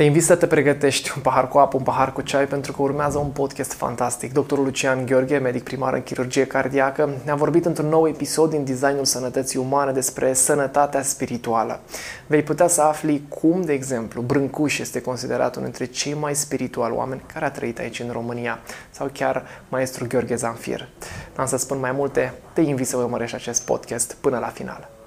Te invit să te pregătești un pahar cu apă, un pahar cu ceai, pentru că urmează un podcast fantastic. Doctorul Lucian Gheorghe, medic primar în chirurgie cardiacă, ne-a vorbit într-un nou episod din Designul Sănătății Umane despre sănătatea spirituală. Vei putea să afli cum, de exemplu, Brâncuș este considerat unul dintre cei mai spirituali oameni care a trăit aici în România, sau chiar maestru Gheorghe Zanfir. N-am să spun mai multe, te invit să urmărești acest podcast până la final.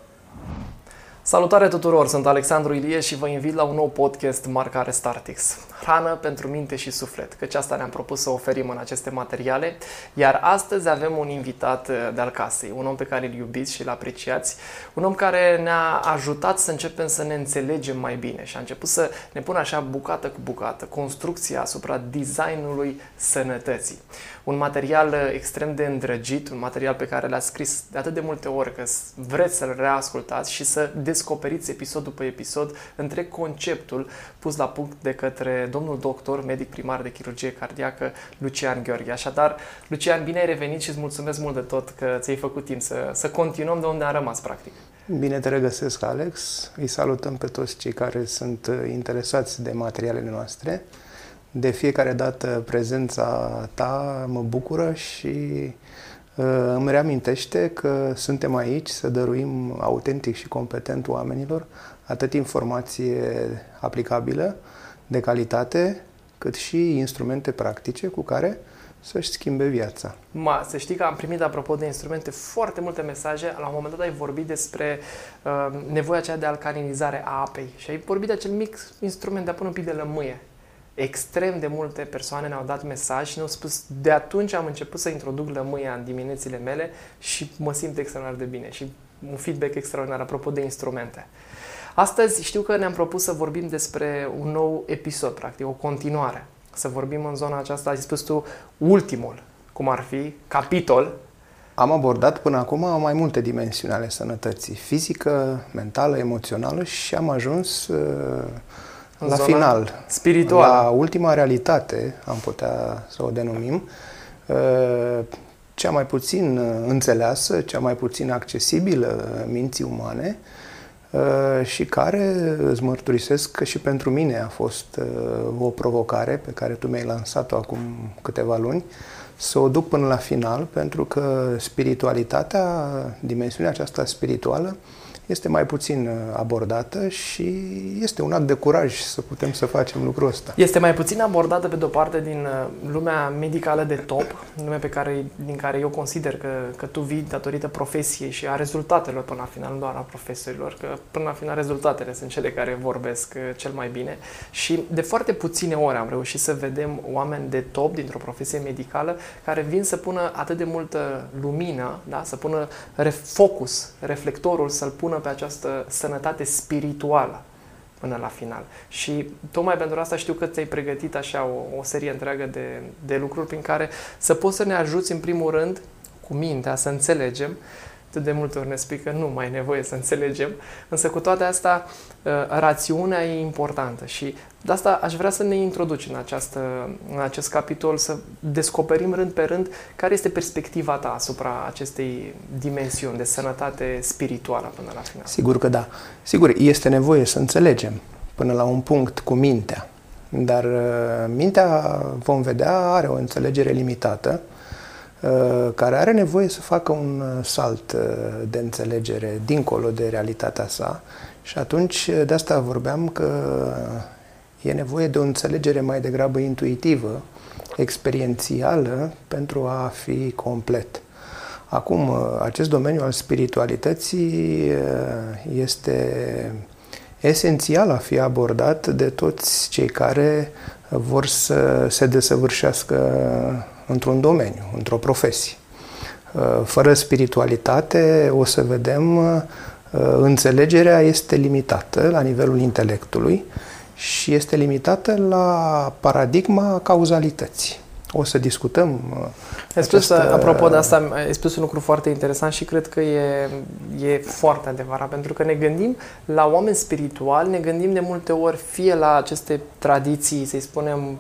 Salutare tuturor, sunt Alexandru Ilie și vă invit la un nou podcast Marcare Startix. Hrană pentru minte și suflet, căci asta ne-am propus să oferim în aceste materiale, iar astăzi avem un invitat uh, de-al casei, un om pe care îl iubiți și îl apreciați, un om care ne-a ajutat să începem să ne înțelegem mai bine și a început să ne pună așa bucată cu bucată construcția asupra designului sănătății. Un material uh, extrem de îndrăgit, un material pe care l-a scris de atât de multe ori că vreți să-l reascultați și să descoperiți episod după episod între conceptul pus la punct de către domnul doctor, medic primar de chirurgie cardiacă, Lucian Gheorghe. Așadar, Lucian, bine ai revenit și îți mulțumesc mult de tot că ți-ai făcut timp să, să continuăm de unde am rămas, practic. Bine te regăsesc, Alex. Îi salutăm pe toți cei care sunt interesați de materialele noastre. De fiecare dată prezența ta mă bucură și uh, îmi reamintește că suntem aici să dăruim autentic și competent oamenilor atât informație aplicabilă, de calitate, cât și instrumente practice cu care să-și schimbe viața. Ma, să știi că am primit, apropo de instrumente, foarte multe mesaje. La un moment dat ai vorbit despre uh, nevoia aceea de alcalinizare a apei și ai vorbit de acel mic instrument de a pune un pic de lămâie. Extrem de multe persoane ne-au dat mesaj și ne-au spus de atunci am început să introduc lămâia în diminețile mele și mă simt extraordinar de bine. Și un feedback extraordinar apropo de instrumente. Astăzi știu că ne-am propus să vorbim despre un nou episod, practic, o continuare. Să vorbim în zona aceasta, ai spus tu, ultimul, cum ar fi, capitol. Am abordat până acum mai multe dimensiuni ale sănătății, fizică, mentală, emoțională și am ajuns uh, la final. Spiritual. La ultima realitate, am putea să o denumim, uh, cea mai puțin înțeleasă, cea mai puțin accesibilă minții umane, Uh, și care îți mărturisesc că și pentru mine a fost uh, o provocare pe care tu mi-ai lansat-o acum câteva luni, să o duc până la final, pentru că spiritualitatea, dimensiunea aceasta spirituală, este mai puțin uh, abordată și este un act de curaj să putem să facem lucrul ăsta. Este mai puțin abordată pe de-o parte din uh, lumea medicală de top, lumea pe care, din care eu consider că, că tu vii datorită profesiei și a rezultatelor până la final, nu doar a profesorilor, că până la final rezultatele sunt cele care vorbesc uh, cel mai bine și de foarte puține ori am reușit să vedem oameni de top dintr-o profesie medicală care vin să pună atât de multă lumină, da? să pună focus, reflectorul, să-l pună pună pe această sănătate spirituală până la final. Și tocmai pentru asta știu că ți-ai pregătit așa o, o serie întreagă de, de lucruri prin care să poți să ne ajuți în primul rând cu mintea să înțelegem atât de multe ori ne spui că nu mai e nevoie să înțelegem, însă cu toate astea, uh, rațiunea e importantă și de asta aș vrea să ne introduci în, această, în acest capitol, să descoperim rând pe rând care este perspectiva ta asupra acestei dimensiuni de sănătate spirituală până la final. Sigur că da. Sigur, este nevoie să înțelegem până la un punct cu mintea. Dar uh, mintea, vom vedea, are o înțelegere limitată Uh, care are nevoie să facă un uh, salt uh, de înțelegere dincolo de realitatea sa și atunci de asta vorbeam că e nevoie de o înțelegere mai degrabă intuitivă, experiențială pentru a fi complet. Acum, acest domeniu al spiritualității este esențial a fi abordat de toți cei care vor să se desăvârșească într-un domeniu, într-o profesie. Uh, fără spiritualitate, o să vedem, uh, înțelegerea este limitată la nivelul intelectului și este limitată la paradigma cauzalității. O să discutăm uh, ai spus, această... apropo de asta, ai spus un lucru foarte interesant și cred că e, e foarte adevărat, pentru că ne gândim la oameni spirituali, ne gândim de multe ori fie la aceste tradiții, să-i spunem, uh,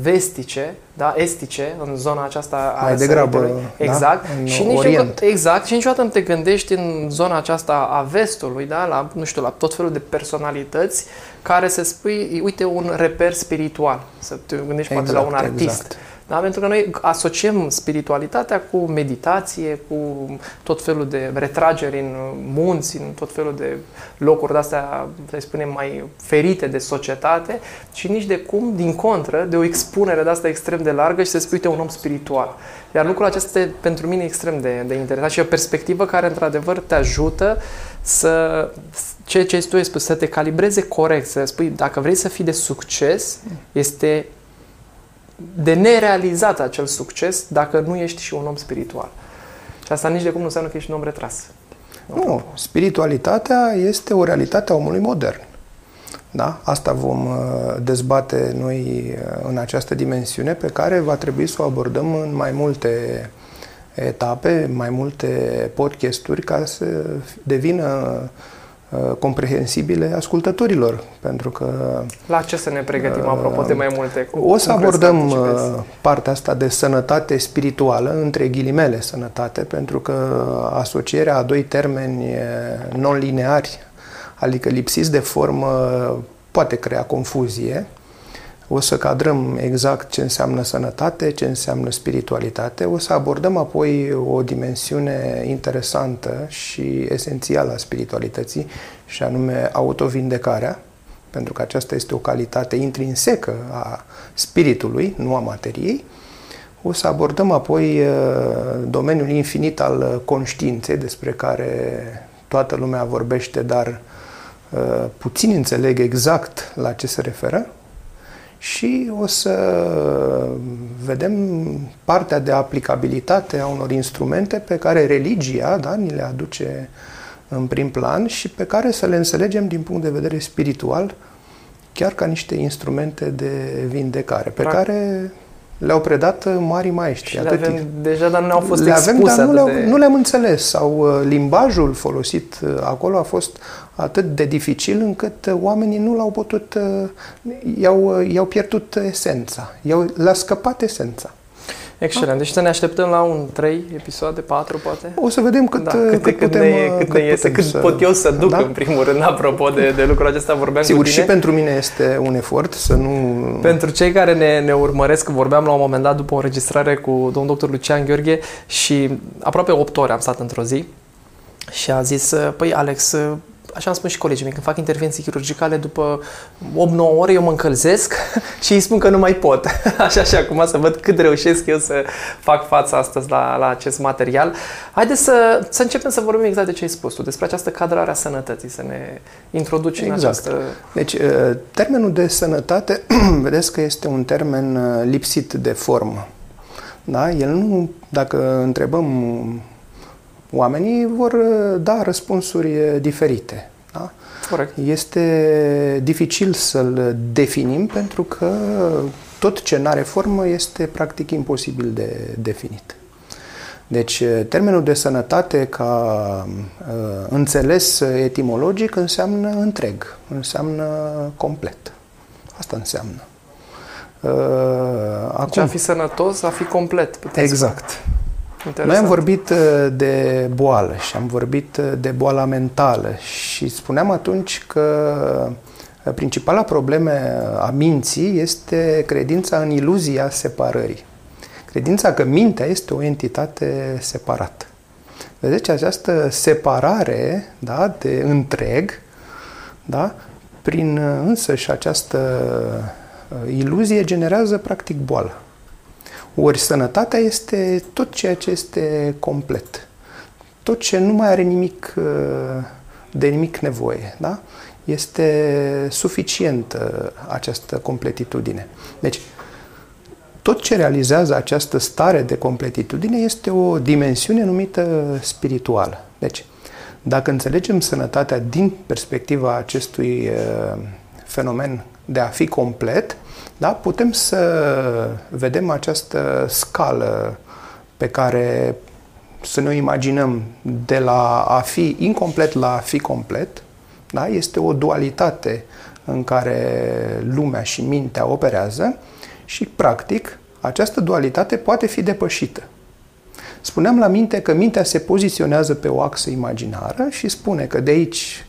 vestice, da, estice, în zona aceasta Mai a degrabă, da? Exact. Da? În și nici Orient. exact. Și niciodată nu te gândești în zona aceasta a vestului, da, la, nu știu, la tot felul de personalități care să spui, uite, un reper spiritual. Să te gândești exact, poate la un Exact, artist. exact. Da? Pentru că noi asociem spiritualitatea cu meditație, cu tot felul de retrageri în munți, în tot felul de locuri de-astea, să spunem, mai ferite de societate și nici de cum, din contră, de o expunere de asta extrem de largă și să spui, uite, un om spiritual. Iar lucrul acesta este pentru mine extrem de, de interesant și o perspectivă care, într-adevăr, te ajută să, ce ce tu ai spus, să te calibreze corect, să spui, dacă vrei să fii de succes, este de nerealizat acel succes dacă nu ești și un om spiritual. Și asta nici de cum nu înseamnă că ești un om retras. Nu, spiritualitatea este o realitate a omului modern. Da? Asta vom uh, dezbate noi uh, în această dimensiune pe care va trebui să o abordăm în mai multe etape, mai multe podcasturi ca să devină uh, comprehensibile ascultătorilor, pentru că... La ce să ne pregătim, apropo de mai multe? O să abordăm partea asta de sănătate spirituală, între ghilimele sănătate, pentru că asocierea a doi termeni non-lineari, adică lipsiți de formă, poate crea confuzie. O să cadrăm exact ce înseamnă sănătate, ce înseamnă spiritualitate. O să abordăm apoi o dimensiune interesantă și esențială a spiritualității, și anume autovindecarea, pentru că aceasta este o calitate intrinsecă a spiritului, nu a materiei. O să abordăm apoi domeniul infinit al conștiinței, despre care toată lumea vorbește, dar puțin înțeleg exact la ce se referă și o să vedem partea de aplicabilitate a unor instrumente pe care religia da, ni le aduce în prim plan și pe care să le înțelegem din punct de vedere spiritual chiar ca niște instrumente de vindecare, pe Practic. care le-au predat mari maestri. Și le avem deja, dar nu au fost le avem, dar nu, le de... nu le-am înțeles sau limbajul folosit acolo a fost atât de dificil încât oamenii nu l-au putut, i-au, i-au pierdut esența, i-au, le-a scăpat esența. Excelent. Deci să ne așteptăm la un 3 episoade, 4 poate? O să vedem cât, da, cât, cât putem ne, cât cât ne iese, cât să... pot eu să duc da? în primul rând, apropo de, de lucrul acesta, vorbeam Sigur, cu tine. și pentru mine este un efort să nu... Pentru cei care ne, ne urmăresc, vorbeam la un moment dat după o înregistrare cu domnul doctor Lucian Gheorghe și aproape 8 ore am stat într-o zi și a zis, păi Alex, așa am spus și colegii mei, când fac intervenții chirurgicale după 8-9 ore, eu mă încălzesc și îi spun că nu mai pot. Așa și acum să văd cât reușesc eu să fac față astăzi la, la acest material. Haideți să, să începem să vorbim exact de ce ai spus tu, despre această cadrare a sănătății, să ne introduci exact. în această... Deci, termenul de sănătate, vedeți că este un termen lipsit de formă. Da? El nu, dacă întrebăm oamenii vor da răspunsuri diferite. Da? Corect. Este dificil să-l definim pentru că tot ce nu are formă este practic imposibil de definit. Deci, termenul de sănătate ca uh, înțeles etimologic înseamnă întreg, înseamnă complet. Asta înseamnă. Uh, acum, deci a fi sănătos, a fi complet. Exact. Spune. Interesant. Noi am vorbit de boală și am vorbit de boala mentală și spuneam atunci că principala problemă a minții este credința în iluzia separării. Credința că mintea este o entitate separată. Vedeți, această separare da, de întreg, da, prin însăși această iluzie generează practic boală. Ori sănătatea este tot ceea ce este complet. Tot ce nu mai are nimic de nimic nevoie. Da? Este suficientă această completitudine. Deci, tot ce realizează această stare de completitudine este o dimensiune numită spirituală. Deci, dacă înțelegem sănătatea din perspectiva acestui fenomen de a fi complet, da? putem să vedem această scală pe care să ne imaginăm de la a fi incomplet la a fi complet. Da? Este o dualitate în care lumea și mintea operează și, practic, această dualitate poate fi depășită. Spuneam la minte că mintea se poziționează pe o axă imaginară și spune că de aici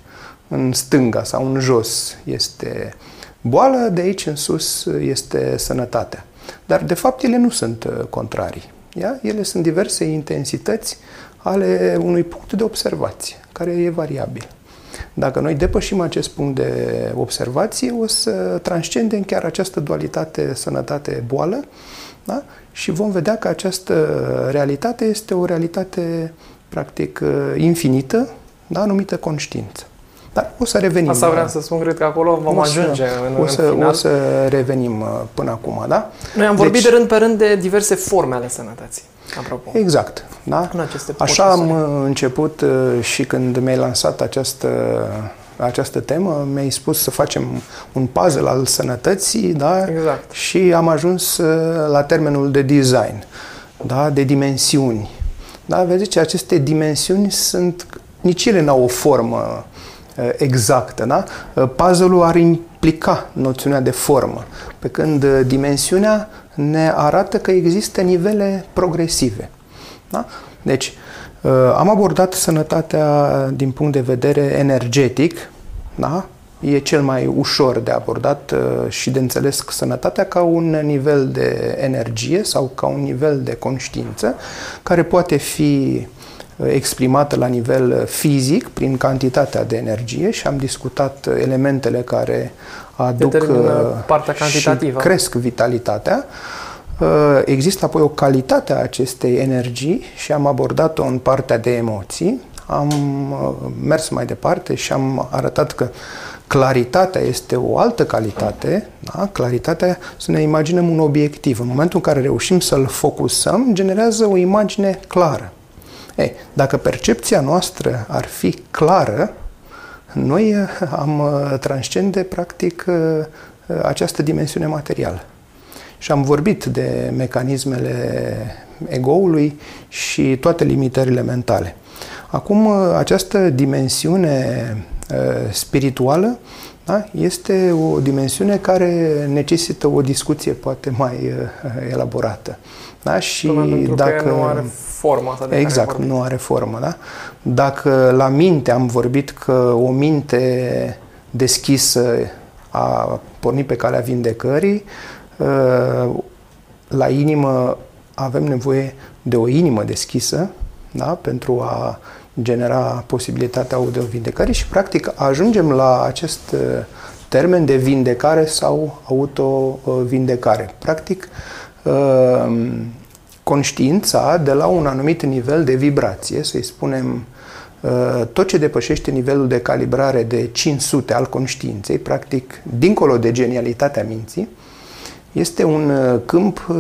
în stânga sau în jos este boală, de aici în sus este sănătatea. Dar, de fapt, ele nu sunt uh, contrarii. Ia? Ele sunt diverse intensități ale unui punct de observație, care e variabil. Dacă noi depășim acest punct de observație, o să transcendem chiar această dualitate sănătate-boală da? și vom vedea că această realitate este o realitate practic uh, infinită, da? numită conștiință. Dar o să revenim. Asta vreau să spun, cred că acolo vom o să, ajunge în, o să, în final. O să revenim uh, până acum, da? Noi am vorbit deci, de rând pe rând de diverse forme ale sănătății, apropo. Exact, da? În aceste Așa am uh, început uh, și când mi-ai lansat această această temă, mi-ai spus să facem un puzzle al sănătății, da? Exact. Și am ajuns la termenul de design, da? De dimensiuni. Da? Vedeți, aceste dimensiuni sunt, nici ele n-au o formă Uh, exactă. Da? Uh, puzzle-ul ar implica noțiunea de formă, pe când uh, dimensiunea ne arată că există nivele progresive. Da? Deci, am abordat sănătatea din punct de vedere energetic, da? e cel mai ușor de abordat și de înțeles sănătatea ca un nivel de energie sau ca un nivel de conștiință care poate fi exprimată la nivel fizic, prin cantitatea de energie și am discutat elementele care aduc uh, partea cantitativă. și cresc vitalitatea. Uh, există apoi o calitate a acestei energii și am abordat-o în partea de emoții. Am uh, mers mai departe și am arătat că claritatea este o altă calitate. Da? Claritatea, să ne imaginăm un obiectiv. În momentul în care reușim să-l focusăm, generează o imagine clară. Ei, dacă percepția noastră ar fi clară, noi eh, am eh, transcende, practic, eh, această dimensiune materială. Și am vorbit de mecanismele egoului și toate limitările mentale. Acum, această dimensiune spirituală da, este o dimensiune care necesită o discuție poate mai elaborată. Da? Și dacă nu are formă asta de Exact, care nu are formă, da? Dacă la minte am vorbit că o minte deschisă a pornit pe calea vindecării, ă, la inimă avem nevoie de o inimă deschisă, da? pentru a genera posibilitatea de vindecare și practic ajungem la acest termen de vindecare sau auto-vindecare. Practic, ă, conștiința de la un anumit nivel de vibrație, să-i spunem uh, tot ce depășește nivelul de calibrare de 500 al conștiinței, practic dincolo de genialitatea minții, este un uh, câmp uh,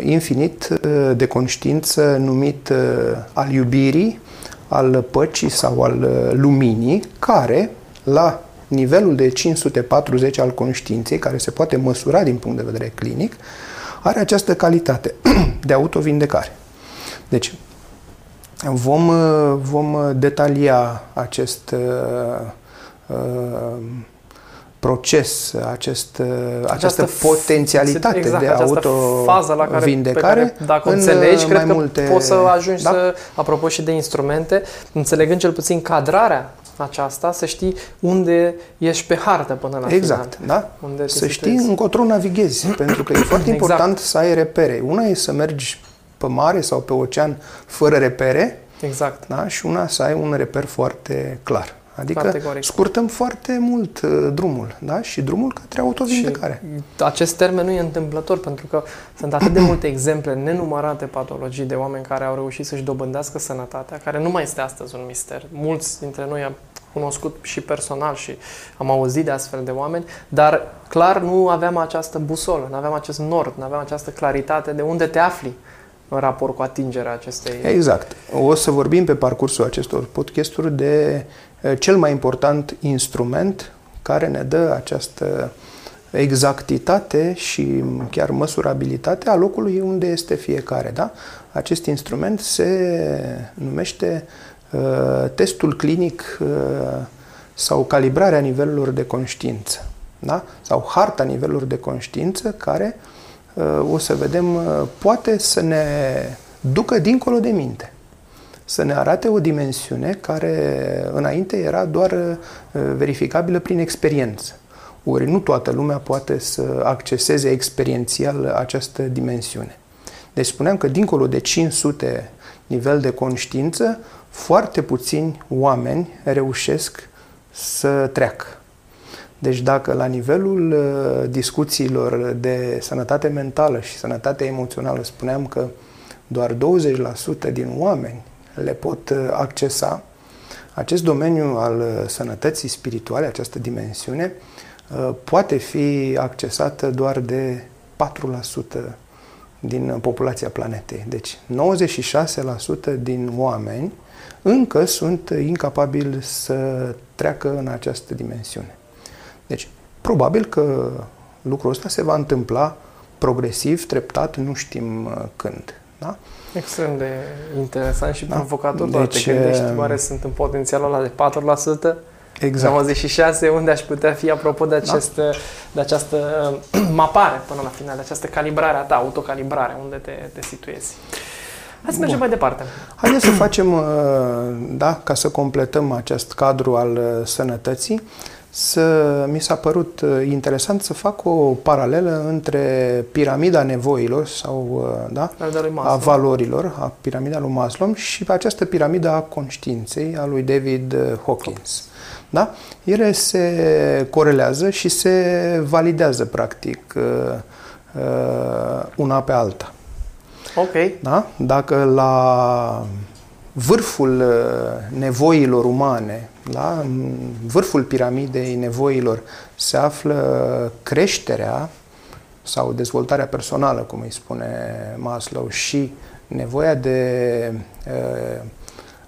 infinit de conștiință numit al iubirii, al păcii sau al luminii, care la nivelul de 540 al conștiinței, care se poate măsura din punct de vedere clinic, are această calitate de autovindecare. Deci, vom, vom detalia acest uh, proces, acest, această, această potențialitate exact, de autovindecare dacă în înțelegi, cred că multe... poți să ajungi da? să, apropo și de instrumente, înțelegând cel puțin cadrarea aceasta, să știi unde ești pe hartă până la exact, final. da? Unde să știi încotro navighezi, pentru că e foarte exact. important să ai repere. Una e să mergi pe mare sau pe ocean fără repere, exact. da? și una să ai un reper foarte clar. Adică foarte scurtăm foarte mult uh, drumul, da? Și drumul către autovindecare. Și acest termen nu e întâmplător, pentru că sunt atât de multe exemple, nenumărate patologii de oameni care au reușit să-și dobândească sănătatea, care nu mai este astăzi un mister. Mulți dintre noi am cunoscut și personal și am auzit de astfel de oameni, dar clar nu aveam această busolă, nu aveam acest nord, nu aveam această claritate de unde te afli în raport cu atingerea acestei... Exact. O să vorbim pe parcursul acestor podcasturi de Eh, cel mai important instrument care ne dă această exactitate și chiar măsurabilitate a locului unde este fiecare. Da? Acest instrument se numește uh, testul clinic uh, sau calibrarea nivelurilor de conștiință. Da? Sau harta nivelurilor de conștiință care o să vedem, poate să ne ducă dincolo de minte. Să ne arate o dimensiune care înainte era doar verificabilă prin experiență. Ori nu toată lumea poate să acceseze experiențial această dimensiune. Deci spuneam că dincolo de 500 nivel de conștiință, foarte puțini oameni reușesc să treacă. Deci dacă la nivelul uh, discuțiilor de sănătate mentală și sănătate emoțională spuneam că doar 20% din oameni le pot uh, accesa, acest domeniu al uh, sănătății spirituale, această dimensiune, poate fi accesată doar de 4% din populația planetei. Deci 96% din oameni încă sunt incapabili să treacă în această dimensiune. Deci, probabil că lucrul ăsta se va întâmpla progresiv, treptat, nu știm uh, când. Da? Extrem de interesant și da. provocator, deci, te gândești uh, oare sunt în potențialul ăla de 4%? Exact. 96, unde aș putea fi, apropo de, acest, da? de această uh, mapare până la final, de această calibrare a ta, autocalibrare, unde te, te situezi. Hai să mergem mai departe. Haideți să facem, uh, da, ca să completăm acest cadru al uh, sănătății, să, mi s-a părut interesant să fac o paralelă între piramida nevoilor sau da, a valorilor, a piramida lui Maslow și această piramida a conștiinței a lui David Hawkins. Da? Ele se corelează și se validează, practic, uh, uh, una pe alta. Ok. Da? Dacă la vârful uh, nevoilor umane, la vârful piramidei nevoilor se află creșterea sau dezvoltarea personală, cum îi spune Maslow, și nevoia de uh,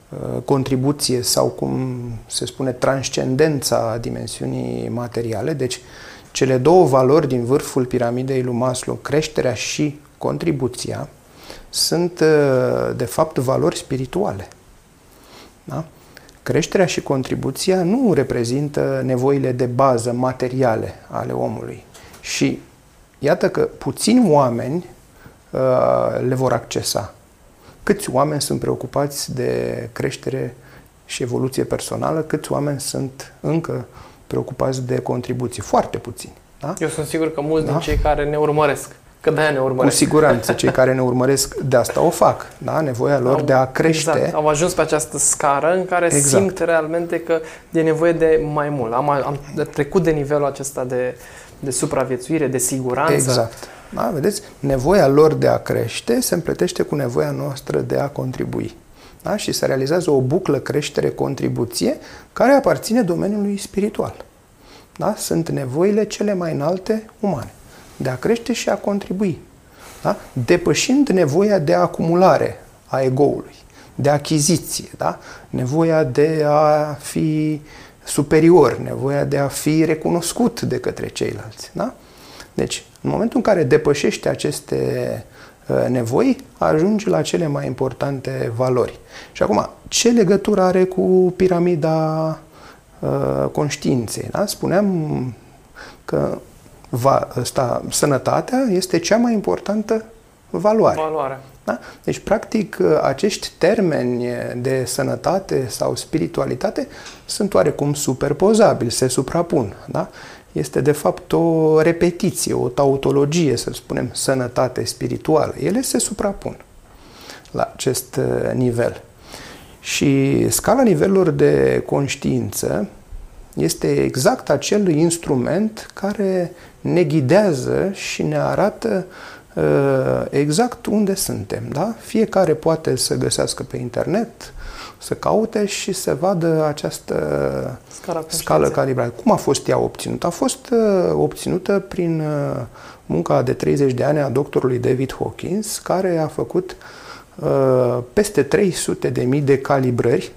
Uh, contribuție sau, cum se spune, transcendența dimensiunii materiale. Deci, cele două valori din vârful piramidei lui Maslow, creșterea și contribuția, sunt, uh, de fapt, valori spirituale. Da? Creșterea și contribuția nu reprezintă nevoile de bază materiale ale omului. Și iată că puțini oameni uh, le vor accesa. Câți oameni sunt preocupați de creștere și evoluție personală, câți oameni sunt încă preocupați de contribuții? Foarte puțini. Da? Eu sunt sigur că mulți da? din cei care ne urmăresc Că de ne urmăresc. Cu siguranță, cei care ne urmăresc de asta o fac, da? Nevoia lor au, de a crește. Exact, au ajuns pe această scară în care exact. simt realmente că e nevoie de mai mult. Am, am trecut de nivelul acesta de, de supraviețuire, de siguranță. Exact. Da? Vedeți? Nevoia lor de a crește se împletește cu nevoia noastră de a contribui. Da? Și se realizează o buclă creștere-contribuție care aparține domeniului spiritual. Da? Sunt nevoile cele mai înalte umane. De a crește și a contribui. Da? Depășind nevoia de acumulare a egoului, de achiziție, da? nevoia de a fi superior, nevoia de a fi recunoscut de către ceilalți. Da? Deci, în momentul în care depășești aceste uh, nevoi, ajungi la cele mai importante valori. Și acum, ce legătură are cu piramida uh, conștiinței? Da? Spuneam că va, asta, sănătatea este cea mai importantă valoare. Valoare. Da? Deci, practic, uh, acești termeni de sănătate sau spiritualitate sunt oarecum superpozabili, se suprapun. Da? este de fapt o repetiție, o tautologie, să spunem, sănătate spirituală. Ele se suprapun la acest uh, nivel. Și scala nivelurilor de conștiință este exact acel instrument care ne ghidează și ne arată uh, exact unde suntem. Da? Fiecare poate să găsească pe internet să caute și să vadă această scală calibrată. Cum a fost ea obținută? A fost uh, obținută prin uh, munca de 30 de ani a doctorului David Hawkins, care a făcut uh, peste 300 de mii de calibrări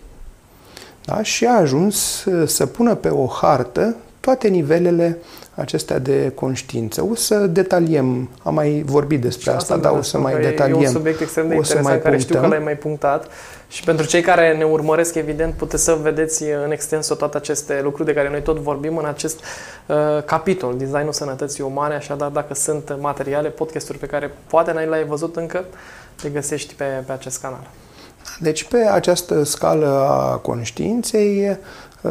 da? și a ajuns uh, să pună pe o hartă toate nivelele acestea de conștiință. O să detaliem, am mai vorbit despre asta, dar o să mai detaliem. E un subiect extrem de interesant care știu că l-ai mai punctat și pentru cei care ne urmăresc, evident, puteți să vedeți în extens toate aceste lucruri de care noi tot vorbim în acest uh, capitol, designul sănătății umane, așadar dacă sunt materiale, podcasturi pe care poate n-ai le-ai văzut încă, le găsești pe, pe acest canal. Deci pe această scală a conștiinței 80%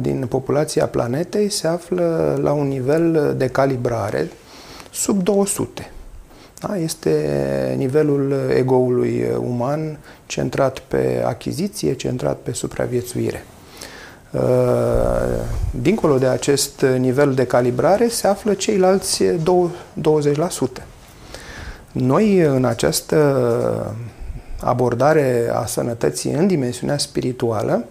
din populația planetei se află la un nivel de calibrare sub 200. Da? Este nivelul egoului uman centrat pe achiziție, centrat pe supraviețuire. Dincolo de acest nivel de calibrare se află ceilalți 20%. Noi, în această abordare a sănătății în dimensiunea spirituală,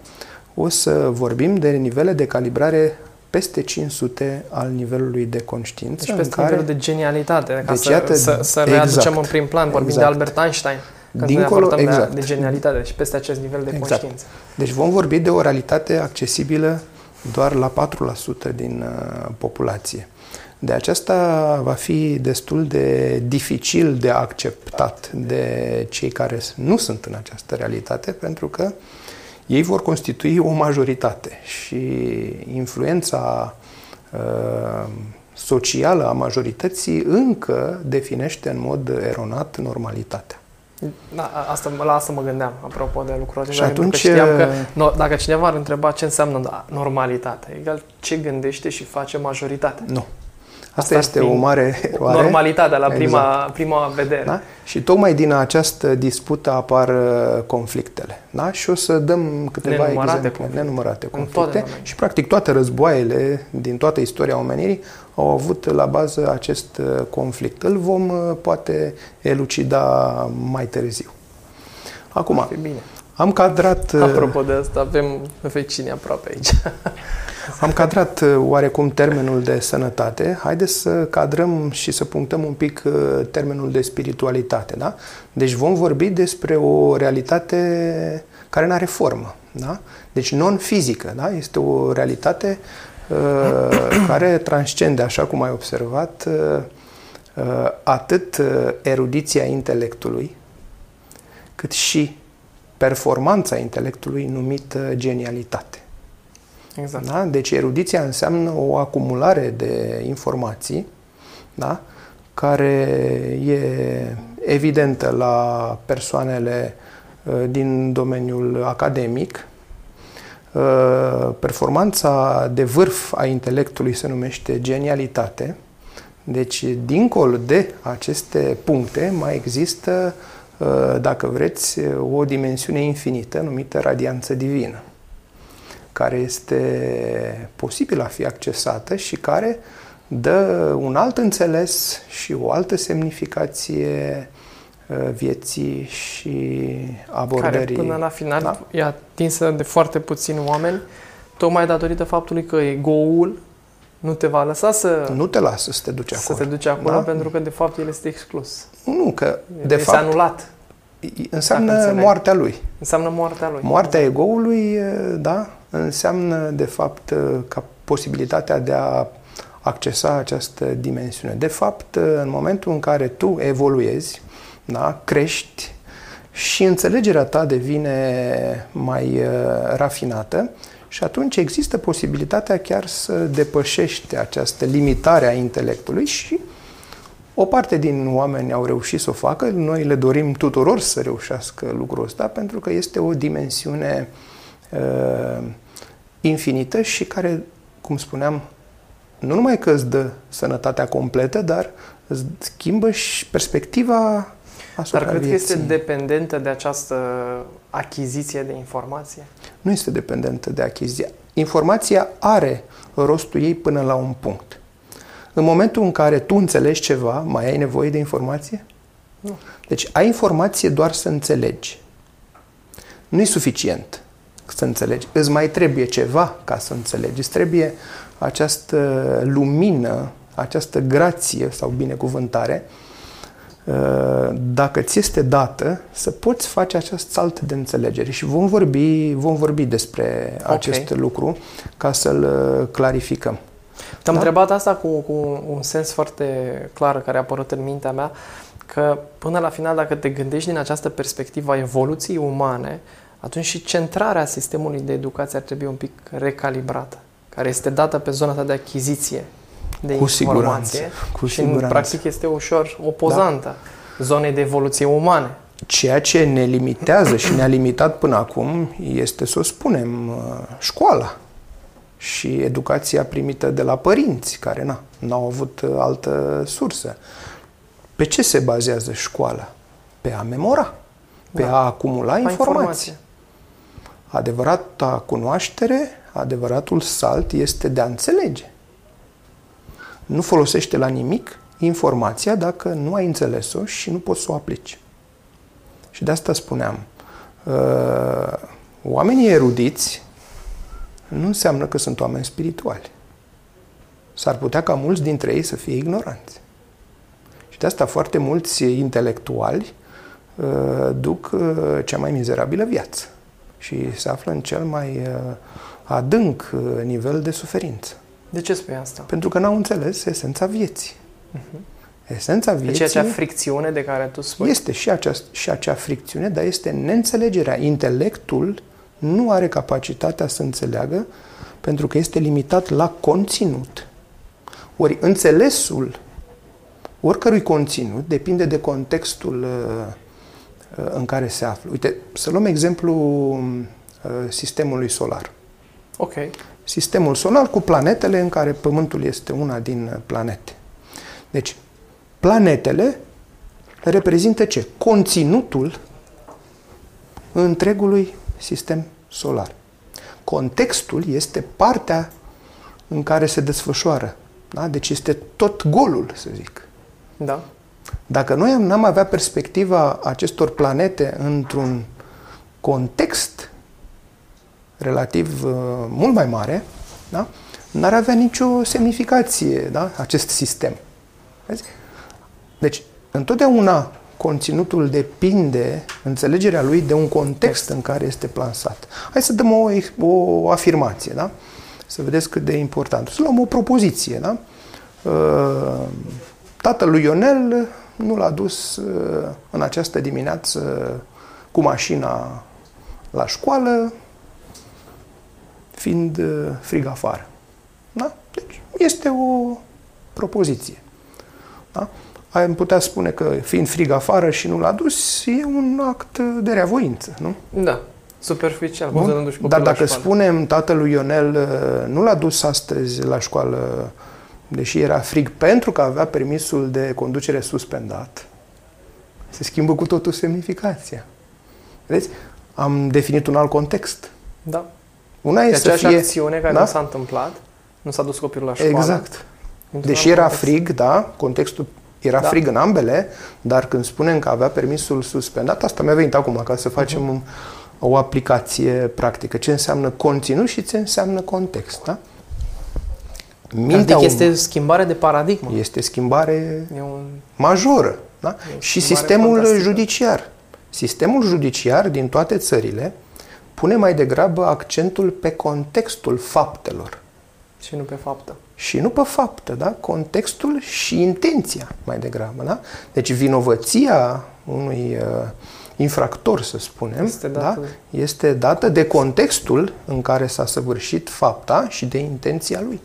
o să vorbim de nivele de calibrare peste 500 al nivelului de conștiință. Deci peste care... nivelul de genialitate, ca deci, să, iată, să, să readucem exact, în prim plan, vorbim exact. de Albert Einstein, când Dincolo, ne exact. de, de genialitate și peste acest nivel de exact. conștiință. Deci vom vorbi de o realitate accesibilă doar la 4% din uh, populație. De aceasta va fi destul de dificil de acceptat de cei care nu sunt în această realitate, pentru că ei vor constitui o majoritate și influența uh, socială a majorității încă definește în mod eronat normalitatea. Da, asta, la asta mă gândeam, apropo de lucrul acesta. Și atunci... Știam că no, dacă cineva ar întreba ce înseamnă normalitate, egal ce gândește și face majoritatea. Nu. Asta, este o mare eroare. Normalitatea la prima, exact. prima vedere. Da? Și tocmai din această dispută apar uh, conflictele. Da? Și o să dăm câteva nenumărate exemple. Conflicte. Nenumărate conflicte. Și practic toate războaiele din toată istoria omenirii au avut la bază acest uh, conflict. Îl vom uh, poate elucida mai târziu. Acum, bine. am cadrat... Apropo de asta, avem vecinii aproape aici. Am cadrat uh, oarecum termenul de sănătate. Haideți să cadrăm și să punctăm un pic uh, termenul de spiritualitate. Da? Deci vom vorbi despre o realitate care nu are formă. Da? Deci non-fizică. Da? Este o realitate uh, care transcende, așa cum ai observat, uh, uh, atât erudiția intelectului, cât și performanța intelectului numită genialitate. Exact. Da? Deci erudiția înseamnă o acumulare de informații da? care e evidentă la persoanele uh, din domeniul academic. Uh, performanța de vârf a intelectului se numește genialitate. Deci, dincolo de aceste puncte, mai există, uh, dacă vreți, o dimensiune infinită numită radianță divină care este posibil a fi accesată și care dă un alt înțeles și o altă semnificație uh, vieții și abordării. Care până la final da? e atinsă de foarte puțini oameni, tocmai datorită faptului că egoul nu te va lăsa să... Nu te lasă să te duci acolo. Să te duci acolo, da? pentru că de fapt el este exclus. Nu, că de este fapt... anulat. Înseamnă moartea lui. Înseamnă moartea lui. Moartea egoului, da, înseamnă, de fapt, ca posibilitatea de a accesa această dimensiune. De fapt, în momentul în care tu evoluezi, da, crești și înțelegerea ta devine mai uh, rafinată și atunci există posibilitatea chiar să depășești această limitare a intelectului și o parte din oameni au reușit să o facă, noi le dorim tuturor să reușească lucrul ăsta pentru că este o dimensiune uh, infinită și care, cum spuneam, nu numai că îți dă sănătatea completă, dar îți schimbă și perspectiva asupra Dar cred vieții. că este dependentă de această achiziție de informație? Nu este dependentă de achiziție. Informația are rostul ei până la un punct. În momentul în care tu înțelegi ceva, mai ai nevoie de informație? Nu. Deci ai informație doar să înțelegi. Nu e suficient să înțelegi. Îți mai trebuie ceva ca să înțelegi. Îți trebuie această lumină, această grație sau binecuvântare, uh, dacă ți este dată, să poți face acest salt de înțelegere. Și vom vorbi, vom vorbi despre okay. acest lucru ca să-l uh, clarificăm. Te-am da? întrebat asta cu, cu un sens foarte clar care a apărut în mintea mea, că până la final, dacă te gândești din această perspectivă a evoluției umane, atunci și centrarea sistemului de educație ar trebui un pic recalibrată, care este dată pe zona ta de achiziție de cu informație siguranță, cu și siguranță. în practic este ușor opozantă da. zonei de evoluție umane. Ceea ce ne limitează și ne-a limitat până acum este, să o spunem, uh, școala și educația primită de la părinți, care na, n-au avut uh, altă sursă. Pe ce se bazează școala? Pe a memora, pe da. a acumula Pe informații. informație. Adevărata cunoaștere, adevăratul salt este de a înțelege. Nu folosește la nimic informația dacă nu ai înțeles-o și nu poți să o aplici. Și de asta spuneam, uh, oamenii erudiți nu înseamnă că sunt oameni spirituali. S-ar putea ca mulți dintre ei să fie ignoranți. Și de asta foarte mulți intelectuali uh, duc uh, cea mai mizerabilă viață și se află în cel mai uh, adânc uh, nivel de suferință. De ce spui asta? Pentru că n-au înțeles esența vieții. Esența Deci vieții acea fricțiune de care tu spui. este și, acea, și acea fricțiune, dar este neînțelegerea. Intelectul nu are capacitatea să înțeleagă pentru că este limitat la conținut. Ori înțelesul oricărui conținut depinde de contextul uh, uh, în care se află. Uite, să luăm exemplu uh, sistemului solar. Ok. Sistemul solar cu planetele în care Pământul este una din planete. Deci, planetele reprezintă ce? Conținutul întregului sistem solar. Contextul este partea în care se desfășoară. Da? Deci este tot golul, să zic. Da. Dacă noi am- n-am avea perspectiva acestor planete într-un context relativ uh, mult mai mare, da? n-ar avea nicio semnificație da? acest sistem. Vezi? Deci, întotdeauna conținutul depinde, înțelegerea lui, de un context în care este plansat. Hai să dăm o, ex- o afirmație, da? Să vedeți cât de important. Să luăm o propoziție, da? Uh, Tatăl lui Ionel nu l-a dus uh, în această dimineață cu mașina la școală, fiind uh, frig afară. Da? Deci este o propoziție. Da? Am putea spune că fiind frig afară și nu l-a dus, e un act de reavoință, nu? Da. Superficial. Bun? Bun? Și Dar dacă la școală. spunem tatălui Ionel uh, nu l-a dus astăzi la școală, deși era frig, pentru că avea permisul de conducere suspendat, se schimbă cu totul semnificația. Vedeți? Am definit un alt context. Da. Una E este să aceeași fie... acțiune care da? nu s-a întâmplat, nu s-a dus copilul la școală. Exact. într-un Deși alt era context. frig, da, contextul era Da. frig în ambele, dar când spunem că avea permisul suspendat, asta mi-a venit acum, ca să facem Mhm. un, o aplicație practică. Ce înseamnă conținut și ce înseamnă context, da? Practic um- este schimbare de paradigmă. este schimbare E un... majoră. Da? E o Și schimbare sistemul fantastică. judiciar. Sistemul judiciar din toate țările pune mai degrabă accentul pe contextul faptelor. Și nu pe faptă. Și nu pe faptă, da? Contextul și intenția, mai degrabă, da? Deci vinovăția unui uh, infractor, să spunem, Este da? dată- este dată de contextul în care s-a săvârșit fapta și de intenția lui.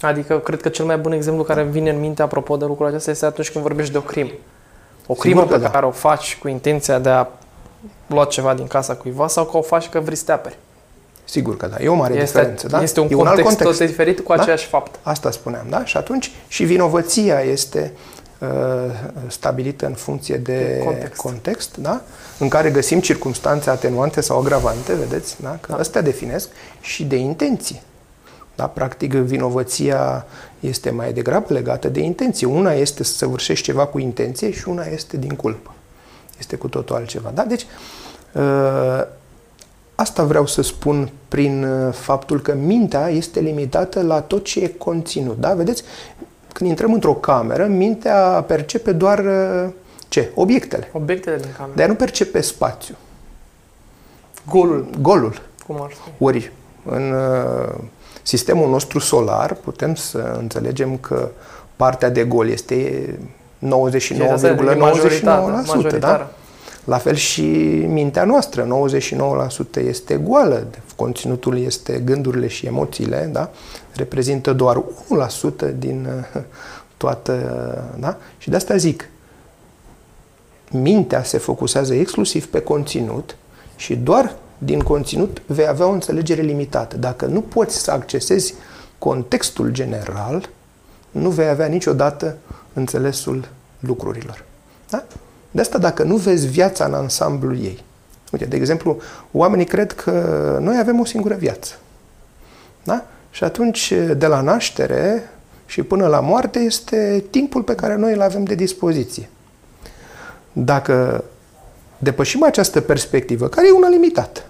Adică, cred că cel mai bun exemplu care vine în minte apropo de lucrul acesta este atunci când vorbești de o crimă. O crimă că pe da. care o faci cu intenția de a lua ceva din casa cuiva sau că o faci că vrei să te aperi. Sigur că da, e o mare Este, diferență, da? este un e context, un alt context. tot diferit cu Da? aceeași faptă. Asta spuneam, da? Și atunci și vinovăția este uh, stabilită în funcție de De context. context. context, da? În care găsim circumstanțe atenuante sau agravante, vedeți, da? Că astea definesc și de intenție. Da? Practic, vinovăția este mai degrabă legată de intenție. Una este să săvârșești ceva cu intenție și una este din culpă. Este cu totul altceva. Da? Deci, uh, Asta vreau să spun prin uh, faptul că mintea este limitată la tot ce e conținut. Da? Vedeți? Când intrăm într-o cameră, mintea percepe doar uh, ce? Obiectele. Obiectele din cameră. Dar nu percepe spațiu. Golul, Golul. cum ar fi. Ori în uh, sistemul nostru solar, putem să înțelegem că partea de gol este 99,99%. Da? La fel și mintea noastră, 99% este goală, conținutul este gândurile și emoțiile, da? reprezintă doar 1% din uh, toată, da? Și de asta zic, mintea se focusează exclusiv pe conținut și doar din conținut vei avea o înțelegere limitată. Dacă nu poți să accesezi contextul general, nu vei avea niciodată înțelesul lucrurilor. Da? De asta dacă nu vezi viața în ansamblul ei. Uite, de exemplu, oamenii cred că noi avem o singură viață. Da? Și atunci, de la naștere și până la moarte, este timpul pe care noi îl avem de dispoziție. Dacă depășim această perspectivă, care e una limitată,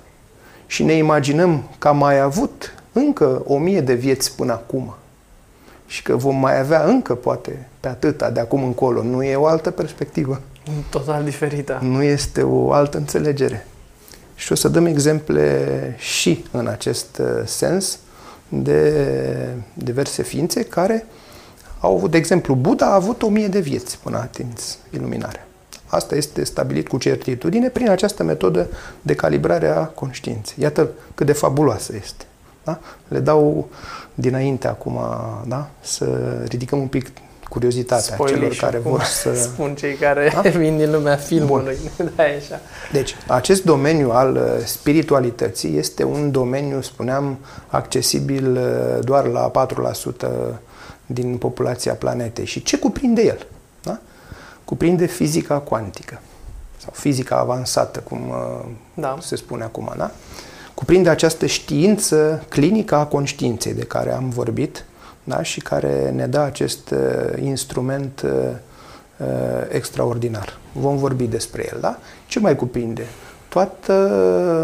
și ne imaginăm că am mai avut încă o mie de vieți până acum și că vom mai avea încă, poate, pe atâta de acum încolo, nu e o altă perspectivă. Total diferită. Nu este o altă înțelegere. Și o să dăm exemple și în acest uh, sens de diverse ființe care au avut, de exemplu, Buddha a avut o mie de vieți până a atins iluminarea. Asta este stabilit cu certitudine prin această metodă de calibrare a conștiinței. Iată cât de fabuloasă este. Da? Le dau dinainte acum da? să ridicăm un pic curiozitatea Spoiler celor care vor să... Spun cei care da? vin din lumea filmului. da, așa. Deci, acest domeniu al uh, spiritualității este un domeniu, spuneam, accesibil uh, doar la 4% din populația planetei. Și ce cuprinde el? Da? Cuprinde fizica cuantică sau fizica avansată, cum uh, da. se spune acum, da? Cuprinde această știință clinică a conștiinței de care am vorbit, da? și care ne dă acest uh, instrument uh, uh, extraordinar. Vom vorbi despre el, da? Ce mai cuprinde? Toată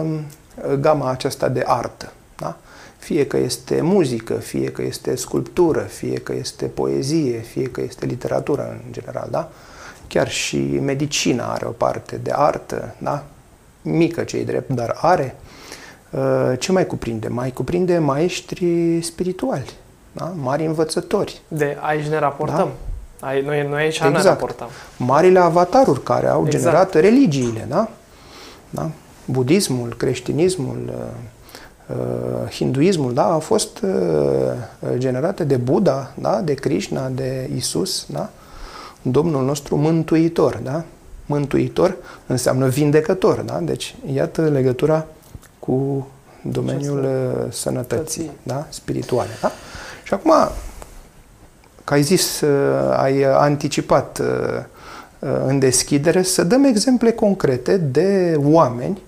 uh, gama aceasta de artă, da? Fie că este muzică, fie că este sculptură, fie că este poezie, fie că este literatură în general, da? Chiar și medicina are o parte de artă, da? Mică cei drept, dar are. Uh, ce mai cuprinde? Mai cuprinde maestri spirituali, da? mari învățători. De aici ne raportăm. Da? Ai, noi, noi aici exact. ne raportăm. Marile avataruri care au exact. generat religiile, da? da? Budismul, creștinismul, uh, uh, hinduismul, da? au fost uh, generate de Buddha, da? de Krishna, de Isus, da? Domnul nostru mântuitor, da? Mântuitor înseamnă vindecător, da? Deci, iată legătura cu domeniul uh, sănătății, da? spirituale, da? Și acum, că ai zis, uh, ai anticipat uh, uh, în deschidere, să dăm exemple concrete de oameni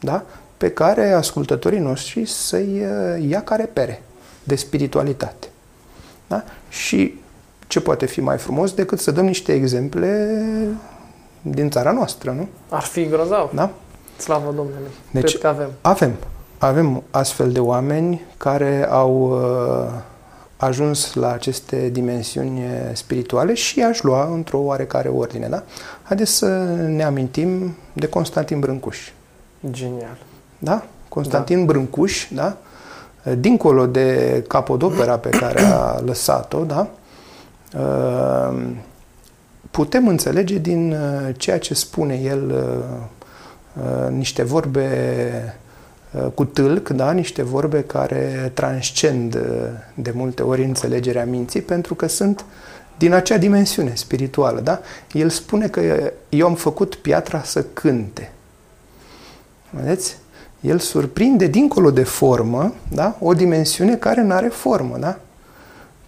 da? pe care ascultătorii noștri să-i ia ca repere de spiritualitate. Da? Și ce poate fi mai frumos decât să dăm niște exemple din țara noastră, nu? Ar fi grozav. Da? Slavă Domnului. Deci, Cred că avem. Avem. Avem astfel de oameni care au uh, ajuns la aceste dimensiuni spirituale și aș lua într-o oarecare ordine. Da? Haideți să ne amintim de Constantin Brâncuș. Genial. Da? Constantin da. Brâncuș, da? dincolo de capodopera pe care a lăsat-o, da? Putem înțelege din ceea ce spune el niște vorbe Uh, cu tâlc, da? niște vorbe care transcend uh, de multe ori înțelegerea minții, pentru că sunt din acea dimensiune spirituală. Da? El spune că eu am făcut piatra să cânte. Vedeți? El surprinde dincolo de formă da? o dimensiune care nu are formă. Da?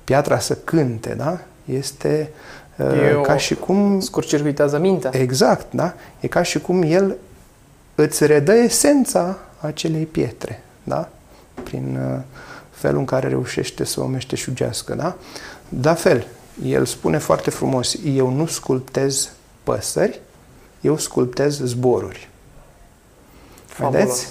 Piatra să cânte, da? Este uh, e ca și cum... Scurcircuitează mintea. Exact, da? E ca și cum el îți redă esența acelei pietre, da? Prin uh, felul în care reușește să o meșteșugească, da? La fel, el spune foarte frumos, eu nu sculptez păsări, eu sculptez zboruri. Fabulos. Vedeți?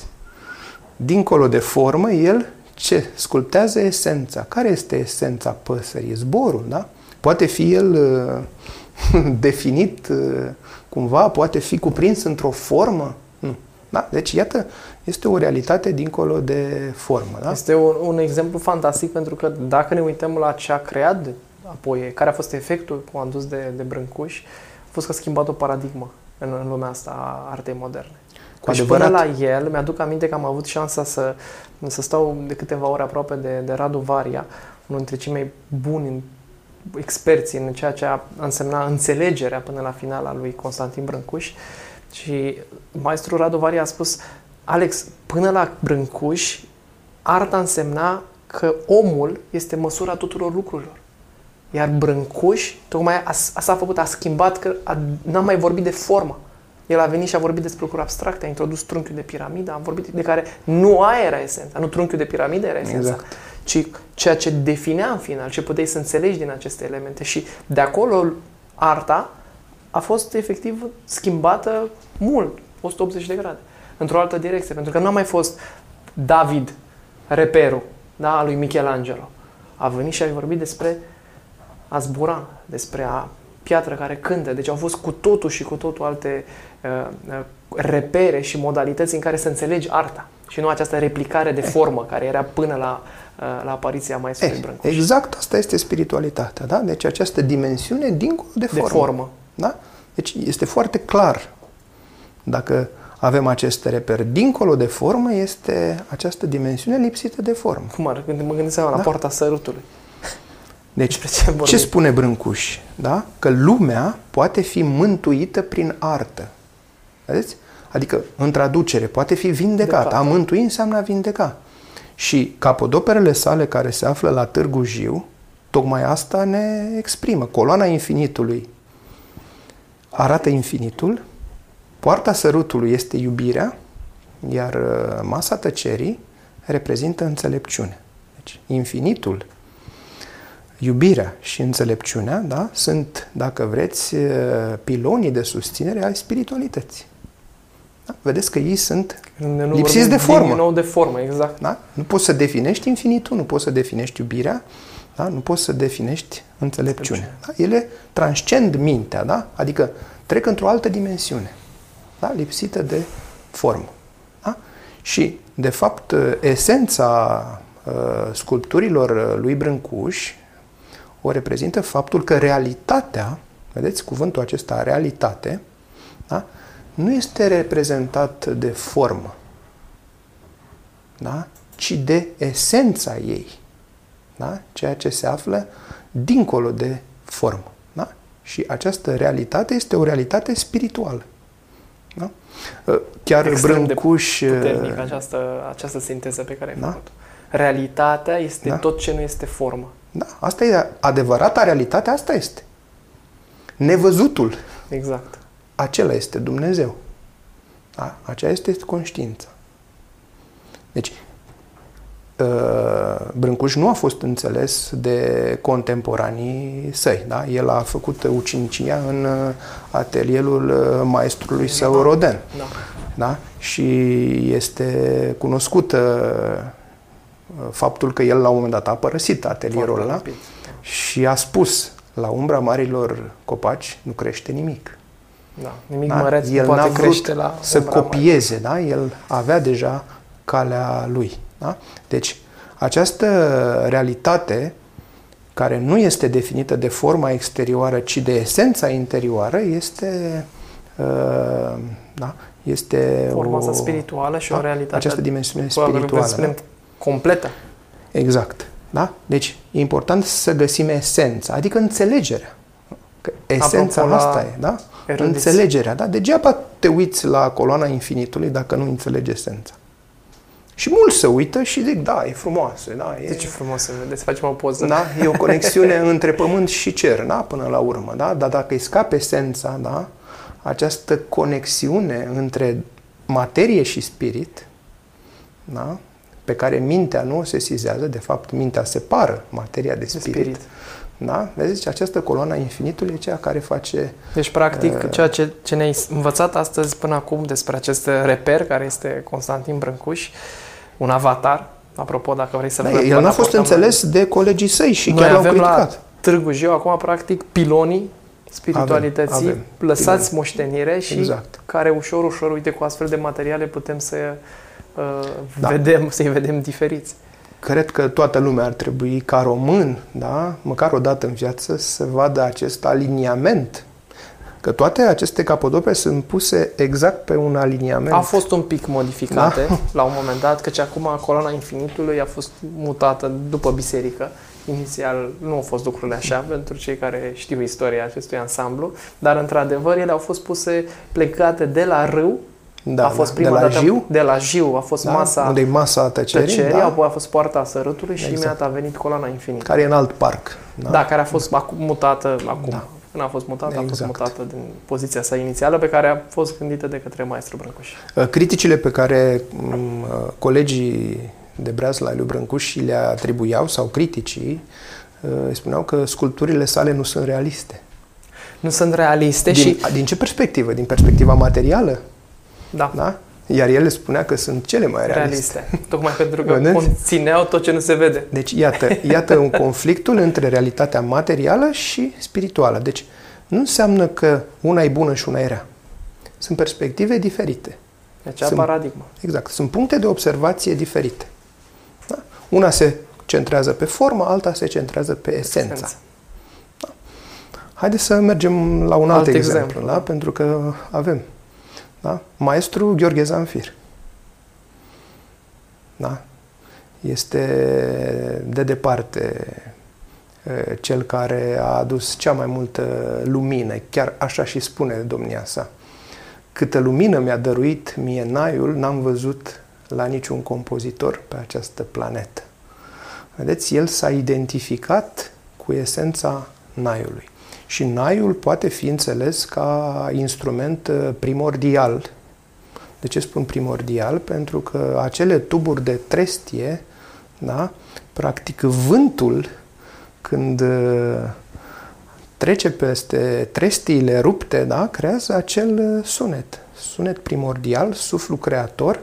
Dincolo de formă, el ce? Sculptează esența. Care este esența păsării? Zborul, da? Poate fi el uh, definit uh, cumva, poate fi cuprins într-o formă? Nu. Da? Deci, iată, este o realitate dincolo de formă. Da? Este un, un exemplu fantastic pentru că dacă ne uităm la ce a creat apoi, care a fost efectul cum am dus de, de Brâncuș, a fost că a schimbat o paradigmă în, în lumea asta a artei moderne. Cu deci până la el, mi-aduc aminte că am avut șansa să, să stau de câteva ore aproape de, de Radu Varia, unul dintre cei mai buni experți în ceea ce a însemna înțelegerea până la final a lui Constantin Brâncuș. Și maestrul Radu Varia a spus, Alex, până la Brâncuș, arta însemna că omul este măsura tuturor lucrurilor. Iar Brâncuș, tocmai asta a făcut, a schimbat, că a, n-a mai vorbit de formă. El a venit și a vorbit despre lucruri abstracte, a introdus trunchiul de piramidă, a vorbit de care nu aia era esența, nu trunchiul de piramidă era esența, exact. ci ceea ce definea în final, ce puteai să înțelegi din aceste elemente. Și de acolo arta a fost efectiv schimbată mult, 180 de grade, într-o altă direcție, pentru că nu a mai fost David, reperul, da, al lui Michelangelo. A venit și a vorbit despre a zbura, despre a piatră care cântă. Deci au fost cu totul și cu totul alte uh, uh, repere și modalități în care să înțelegi arta și nu această replicare de formă care era până la, uh, la apariția maestrului eh, Brâncuș. Exact asta este spiritualitatea, da? Deci această dimensiune dincolo de formă. De formă. Da? Deci este foarte clar. Dacă avem acest reper dincolo de formă, este această dimensiune lipsită de formă. Cum ar? Când mă gândeam da? la poarta sărutului. Deci, ce, ce spune Brâncuș? Da? Că lumea poate fi mântuită prin artă. Vedeți? Adică, în traducere, poate fi vindecată. A mântui înseamnă a vindeca. Și capodoperele sale care se află la Târgu Jiu, tocmai asta ne exprimă. Coloana infinitului arată infinitul, poarta sărutului este iubirea, iar uh, masa tăcerii reprezintă înțelepciune. Deci, infinitul iubirea și înțelepciunea da, sunt, dacă vreți, pilonii de susținere ai spiritualității. Da? Vedeți că ei sunt nu lipsiți de formă. Din nou de formă, exact. Da? Nu poți să definești infinitul, nu poți să definești iubirea, da? nu poți să definești înțelepciunea. Da? Ele transcend mintea, da? adică trec într-o altă dimensiune, da? lipsită de formă. Da? Și, de fapt, esența uh, sculpturilor lui Brâncuș o reprezintă faptul că realitatea, vedeți cuvântul acesta, realitate, da? Nu este reprezentat de formă, da? ci de esența ei, da? ceea ce se află dincolo de formă. Da? Și această realitate este o realitate spirituală. Da? Chiar Extrem Brâncuș... De puternic această, această sinteză pe care ai da? făcut. Realitatea este da? tot ce nu este formă. Da, asta e adevărata realitate, asta este. Nevăzutul. Exact. Acela este Dumnezeu. Da? Aceea este conștiința. Deci, uh, Brâncuș nu a fost înțeles de contemporanii săi. Da? El a făcut ucinicia în uh, atelierul uh, maestrului său Roden. Da. Da? Și este cunoscută faptul că el la un moment dat a părăsit atelierul ăla și a spus la umbra marilor copaci nu crește nimic. Da, nimic da? măreț el poate crește la să copieze, da? El avea deja calea lui. Da? Deci, această realitate care nu este definită de forma exterioară, ci de esența interioară, este uh, da? este forma o, spirituală și da? o realitate. Această dimensiune spirituală. Da? completă. Exact. Da? Deci e important să găsim esența, adică înțelegerea. Că esența Apropo asta e, da? Erudiți. Înțelegerea, da? Degeaba te uiți la coloana infinitului dacă nu înțelegi esența. Și mulți se uită și zic, da, e frumoasă. Da, e... De ce frumoasă? Vedeți, facem o poză. Da, e o conexiune între pământ și cer, da, până la urmă, da? Dar dacă îi scape esența, da, această conexiune între materie și spirit, da, pe care mintea nu o sesizează, de fapt mintea separă materia de spirit. De spirit. Da? Vezi? Această coloană infinitului e ceea care face... Deci, practic, uh, ceea ce, ce ne-ai învățat astăzi până acum despre acest reper, care este Constantin Brâncuș, un avatar, apropo, dacă vrei să-l da, El n-a fost înțeles de colegii săi și Noi chiar l-au criticat. la Târgu Jiu, acum, practic, pilonii spiritualității, avem, avem. lăsați Bine. moștenire și exact. care ușor, ușor, uite, cu astfel de materiale putem să uh, da. vedem, să-i vedem diferiți. Cred că toată lumea ar trebui, ca român, da, măcar o dată în viață, să vadă acest aliniament Că toate aceste capodope sunt puse exact pe un aliniament. A fost un pic modificate da? la un moment dat, căci acum coloana infinitului a fost mutată după biserică. Inițial nu au fost lucrurile așa pentru cei care știu istoria acestui ansamblu, dar într-adevăr ele au fost puse plecate de la râu da, a fost prima de la dată Jiu? de la Jiu, a fost da, masa unde e masa tăcerii, tăcerii da? apoi a fost poarta sărătului și exact. imediat a venit coloana infinită. Care e în alt parc. Da, da care a fost mutată acum. Da. Când a fost mutată, exact. a fost exact. mutată din poziția sa inițială pe care a fost gândită de către maestru Brâncuș. Uh, criticile pe care mm, uh, colegii de Breazla lui Brâncuș le atribuiau, sau criticii, uh, spuneau că sculpturile sale nu sunt realiste. Nu sunt realiste din, și... Din ce perspectivă? Din perspectiva materială? Da. da? Iar el spunea că sunt cele mai realiste. realiste. Tocmai pentru că Vedeți? conțineau tot ce nu se vede. Deci, iată, iată un conflictul între realitatea materială și spirituală. Deci, nu înseamnă că una e bună și una e rea. Sunt perspective diferite. Deci, sunt, paradigmă. Exact. Sunt puncte de observație diferite. Da? Una se centrează pe formă, alta se centrează pe esența. esența. Da? Haideți să mergem la un alt, alt exemplu, exemplu da? pentru că avem da? Maestru Gheorghe Zanfir. Da? Este de departe cel care a adus cea mai multă lumină, chiar așa și spune domnia sa. Câtă lumină mi-a dăruit mie Naiul, n-am văzut la niciun compozitor pe această planetă. Vedeți, el s-a identificat cu esența Naiului. Și naiul poate fi înțeles ca instrument uh, primordial. De ce spun primordial? Pentru că acele tuburi de trestie, da, practic vântul, când uh, trece peste trestiile rupte, da, creează acel uh, sunet. Sunet primordial, suflu creator,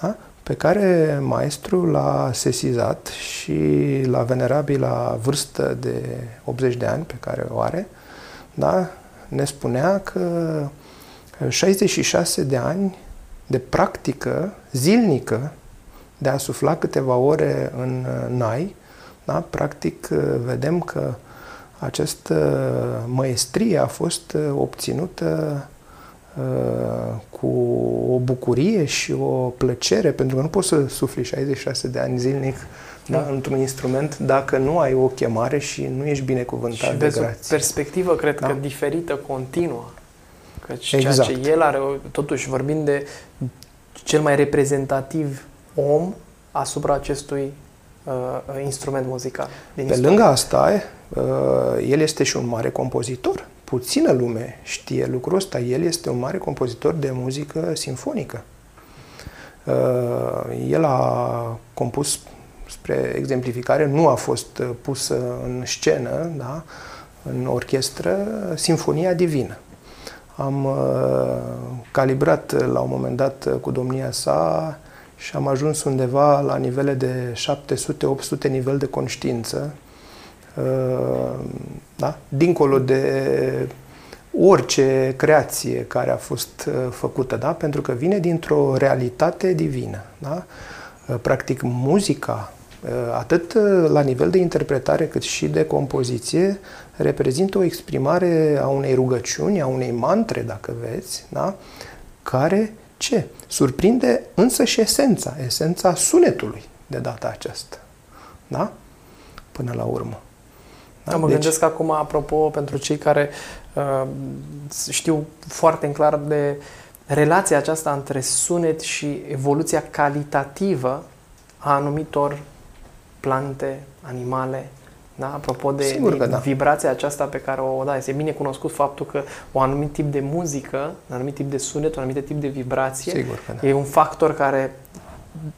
da, pe care maestru l-a sesizat și la venerabilă vârstă de 80 de ani pe care o are, da, ne spunea că 66 de ani de practică zilnică de a sufla câteva ore în nai, da, practic vedem că această maestrie a fost obținută Uh, cu o bucurie și o plăcere, pentru că nu poți să sufli 66 de ani zilnic da, da, într-un instrument dacă nu ai o chemare și nu ești binecuvântat și de grație. o perspectivă, cred da? că, diferită, continuă. Căci exact. ceea ce el are, totuși, vorbind de cel mai reprezentativ om asupra acestui uh, instrument muzical. Din Pe istorie. lângă asta, uh, el este și un mare compozitor puțină lume știe lucrul ăsta. El este un mare compozitor de muzică sinfonică. Uh, el a compus, spre exemplificare, nu a fost pus în scenă, da, în orchestră, Sinfonia Divină. Am uh, calibrat la un moment dat cu domnia sa și am ajuns undeva la nivele de 700-800 nivel de conștiință Uh, da? dincolo de orice creație care a fost uh, făcută, da? pentru că vine dintr-o realitate divină. Da? Uh, practic, muzica, atât la nivel de interpretare cât și de compoziție, reprezintă o exprimare a unei rugăciuni, a unei mantre, dacă veți, da? care ce? Surprinde însă și esența, esența sunetului de data aceasta. Da? Până la urmă. Da? Mă deci... gândesc acum, apropo, pentru cei care uh, știu foarte clar de relația aceasta între sunet și evoluția calitativă a anumitor plante, animale, da? Apropo de Sigur că da. vibrația aceasta pe care o da, este bine cunoscut faptul că un anumit tip de muzică, un anumit tip de sunet, un anumit tip de vibrație Sigur că da. e un factor care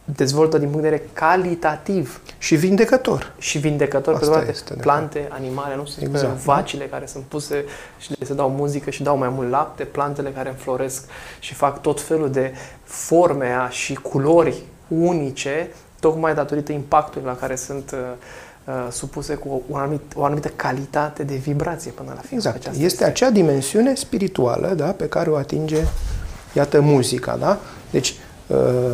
dezvoltă din punct de vedere calitativ. Și vindecător. Și vindecător Asta pe toate este, plante, animale, nu știu, exact. vacile care sunt puse și le se dau muzică și dau mai mult lapte, plantele care înfloresc și fac tot felul de forme și culori unice, tocmai datorită impactului la care sunt uh, uh, supuse cu o, anumit, o anumită calitate de vibrație până la final. Exact. Este, este acea dimensiune spirituală da, pe care o atinge, iată, muzica. Da? Deci, uh,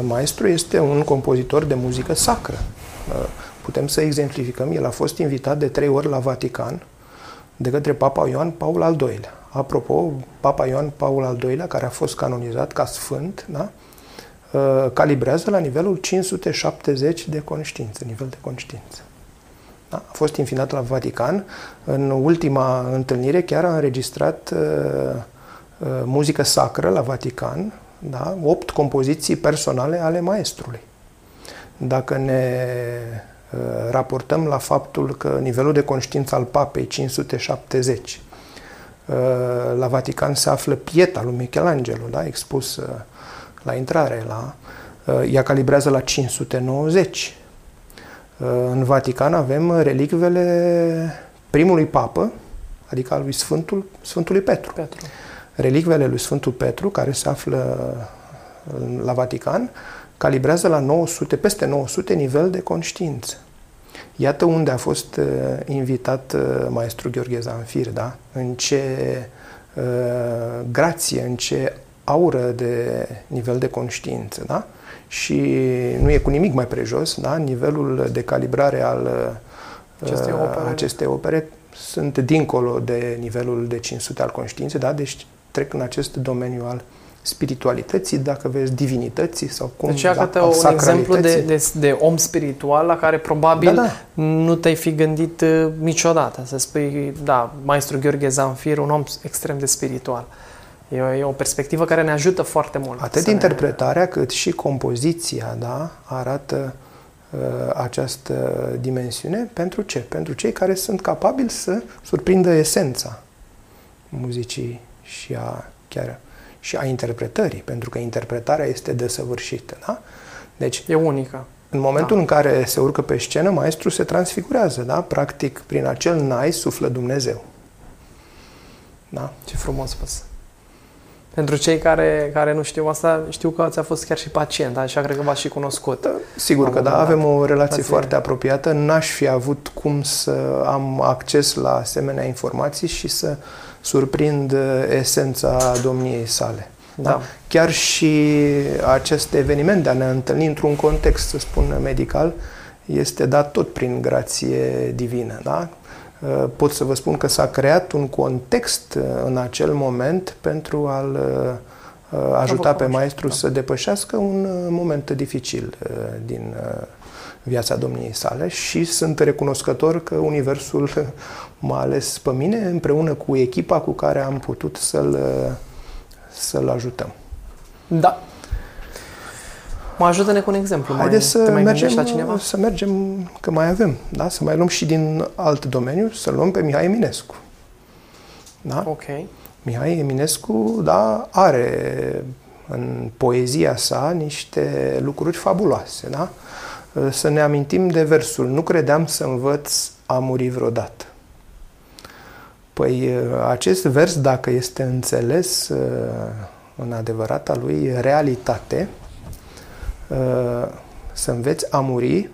maestru este un compozitor de muzică sacră. Uh, putem să exemplificăm. El a fost invitat de trei ori la Vatican de către Papa Ioan Paul al II-lea. Apropo, Papa Ioan Paul al II-lea, care a fost canonizat ca sfânt, da? Uh, calibrează la nivelul 570 de conștiință, nivel de conștiință. Da? A fost infinat la Vatican. În ultima întâlnire chiar a înregistrat uh, uh, muzică sacră la Vatican, da? opt compoziții personale ale maestrului. Dacă ne uh, raportăm la faptul că nivelul de conștiință al papei 570, uh, la Vatican se află pieta lui Michelangelo, da? expus uh, la intrare, la, uh, ea calibrează la 590. Uh, în Vatican avem relicvele primului papă, adică al lui Sfântul, Sfântului Petru. Petru. Relicvele lui Sfântul Petru, care se află la Vatican, calibrează la 900, peste 900 nivel de conștiință. Iată unde a fost uh, invitat uh, maestru Gheorghe Zanfir, da? În ce uh, grație, în ce aură de nivel de conștiință, da? Și nu e cu nimic mai prejos, da? Nivelul de calibrare al acestei opere, acestei opere sunt dincolo de nivelul de 500 al conștiinței, da? Deci trec în acest domeniu al spiritualității, dacă vezi, divinității sau cum... Deci, iată da, un exemplu de, de, de om spiritual la care probabil da, da. nu te-ai fi gândit uh, niciodată. Să spui, da, maestru Gheorghe Zanfir, un om extrem de spiritual. E o, e o perspectivă care ne ajută foarte mult. Atât interpretarea ne... cât și compoziția da, arată uh, această dimensiune. Pentru ce? Pentru cei care sunt capabili să surprindă esența muzicii și a chiar și a interpretării, pentru că interpretarea este desăvârșită. Da? Deci, e unică. În momentul da. în care se urcă pe scenă, maestru se transfigurează, da? Practic, prin acel nai suflă Dumnezeu. Da? Ce frumos spus. Pentru cei care, care nu știu asta, știu că ți-a fost chiar și pacient, așa cred că v-ați și cunoscut. Da, sigur că da, avem o relație Ați foarte apropiată. N-aș fi avut cum să am acces la asemenea informații și să surprind uh, esența domniei sale. Da. da? Chiar și acest eveniment de a ne întâlni într-un context, să spun, medical, este dat tot prin grație divină. Da? Uh, pot să vă spun că s-a creat un context uh, în acel moment pentru a-l ajuta pe maestru da. să depășească un moment dificil din viața domniei sale și sunt recunoscător că Universul m-a ales pe mine împreună cu echipa cu care am putut să-l, să-l ajutăm. Da. Mă ajută-ne cu un exemplu. Haideți mai, să, mai mergem, la cineva? să mergem, că mai avem, da? să mai luăm și din alt domeniu, să luăm pe Mihai Eminescu. Da? Ok. Mihai Eminescu, da, are în poezia sa niște lucruri fabuloase, da? Să ne amintim de versul Nu credeam să învăț a muri vreodată. Păi acest vers, dacă este înțeles în adevărata lui realitate, să înveți a muri,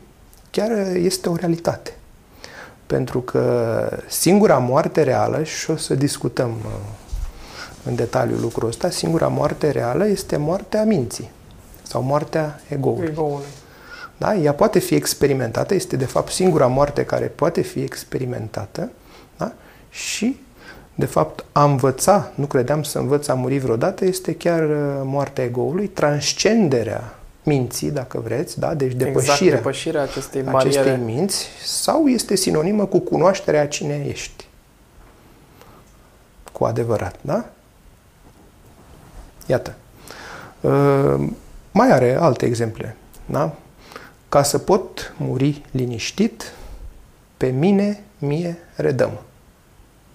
chiar este o realitate. Pentru că singura moarte reală, și o să discutăm în detaliu lucrul ăsta, singura moarte reală este moartea minții sau moartea egoului. egoului. Da? Ea poate fi experimentată, este de fapt singura moarte care poate fi experimentată da? Și de fapt a învăța, nu credeam să învăț a muri vreodată, este chiar uh, moartea egoului, transcenderea minții, dacă vreți, da? deci exact, depășirea, exact, depășirea acestei, bariere. acestei minți, sau este sinonimă cu cunoașterea cine ești. Cu adevărat, da? Iată. Uh, mai are alte exemple. Da? Ca să pot muri liniștit, pe mine, mie redăm.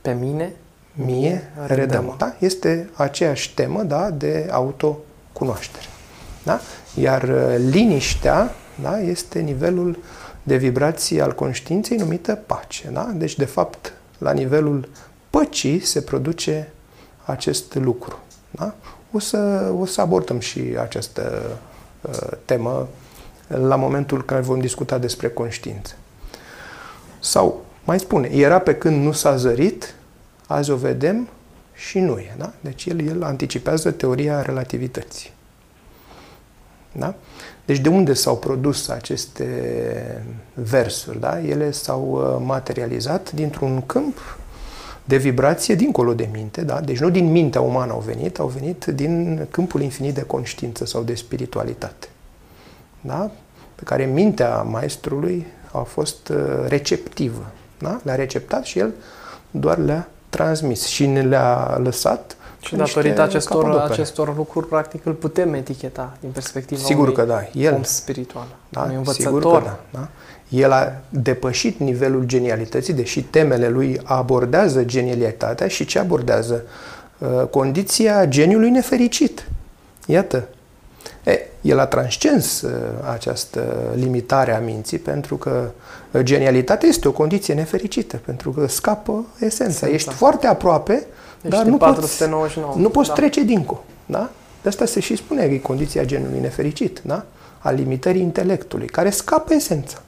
Pe mine, mie redăm. Da? Este aceeași temă da? de autocunoaștere. Da? Iar uh, liniștea da? este nivelul de vibrație al conștiinței numită pace. Da? Deci, de fapt, la nivelul păcii se produce acest lucru. Da? O, să, o să abordăm și această uh, temă la momentul în care vom discuta despre conștiință. Sau, mai spune, era pe când nu s-a zărit, azi o vedem și nu e. Da? Deci el, el anticipează teoria relativității. Da? Deci de unde s-au produs aceste versuri? Da? Ele s-au uh, materializat dintr-un câmp de vibrație dincolo de minte, da? deci nu din mintea umană au venit, au venit din câmpul infinit de conștiință sau de spiritualitate, da? pe care mintea maestrului a fost uh, receptivă. Da? Le-a receptat și el doar le-a transmis și ne le-a lăsat și datorită acestor, acestor lucruri, practic, îl putem eticheta din perspectiva Sigur că da. El, om spiritual, da, un învățător. Sigur că da, da. El a depășit nivelul genialității, deși temele lui abordează genialitatea și ce abordează? Uh, condiția geniului nefericit. Iată. E, el a transcens uh, această limitare a minții pentru că genialitatea este o condiție nefericită, pentru că scapă esența. Sunt, Ești foarte aproape, Ești dar nu 499. poți, nu poți da. trece dincolo. Da? De asta se și spune că e condiția genului nefericit, da? a limitării intelectului, care scapă esența.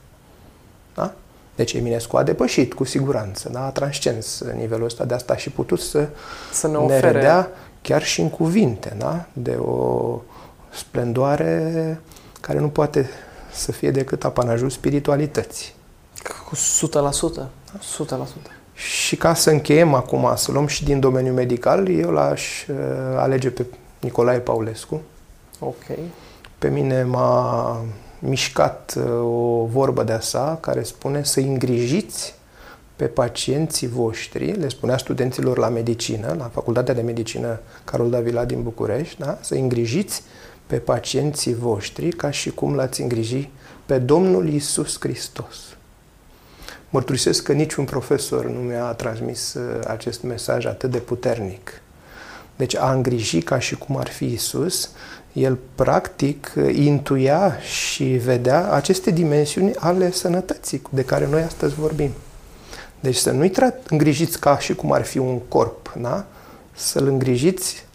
Da? Deci Eminescu a depășit cu siguranță, da? a transcens nivelul ăsta, de asta și putut să, să ne, ofere... ne redea chiar și în cuvinte, da? de o splendoare care nu poate să fie decât apanajul spiritualității. Cu 100%. 100%. Și ca să încheiem acum, să luăm și din domeniul medical, eu l-aș uh, alege pe Nicolae Paulescu. Ok. Pe mine m-a mișcat uh, o vorbă de-a sa care spune să îngrijiți pe pacienții voștri, le spunea studenților la medicină, la Facultatea de Medicină Carol Davila din București, da? să îngrijiți pe pacienții voștri ca și cum l-ați îngriji pe Domnul Isus Hristos. Mărturisesc că niciun profesor nu mi-a transmis uh, acest mesaj atât de puternic. Deci a îngriji ca și cum ar fi Isus, el practic intuia și vedea aceste dimensiuni ale sănătății de care noi astăzi vorbim. Deci să nu-i îngrijiți ca și cum ar fi un corp, da? să-l îngrijiți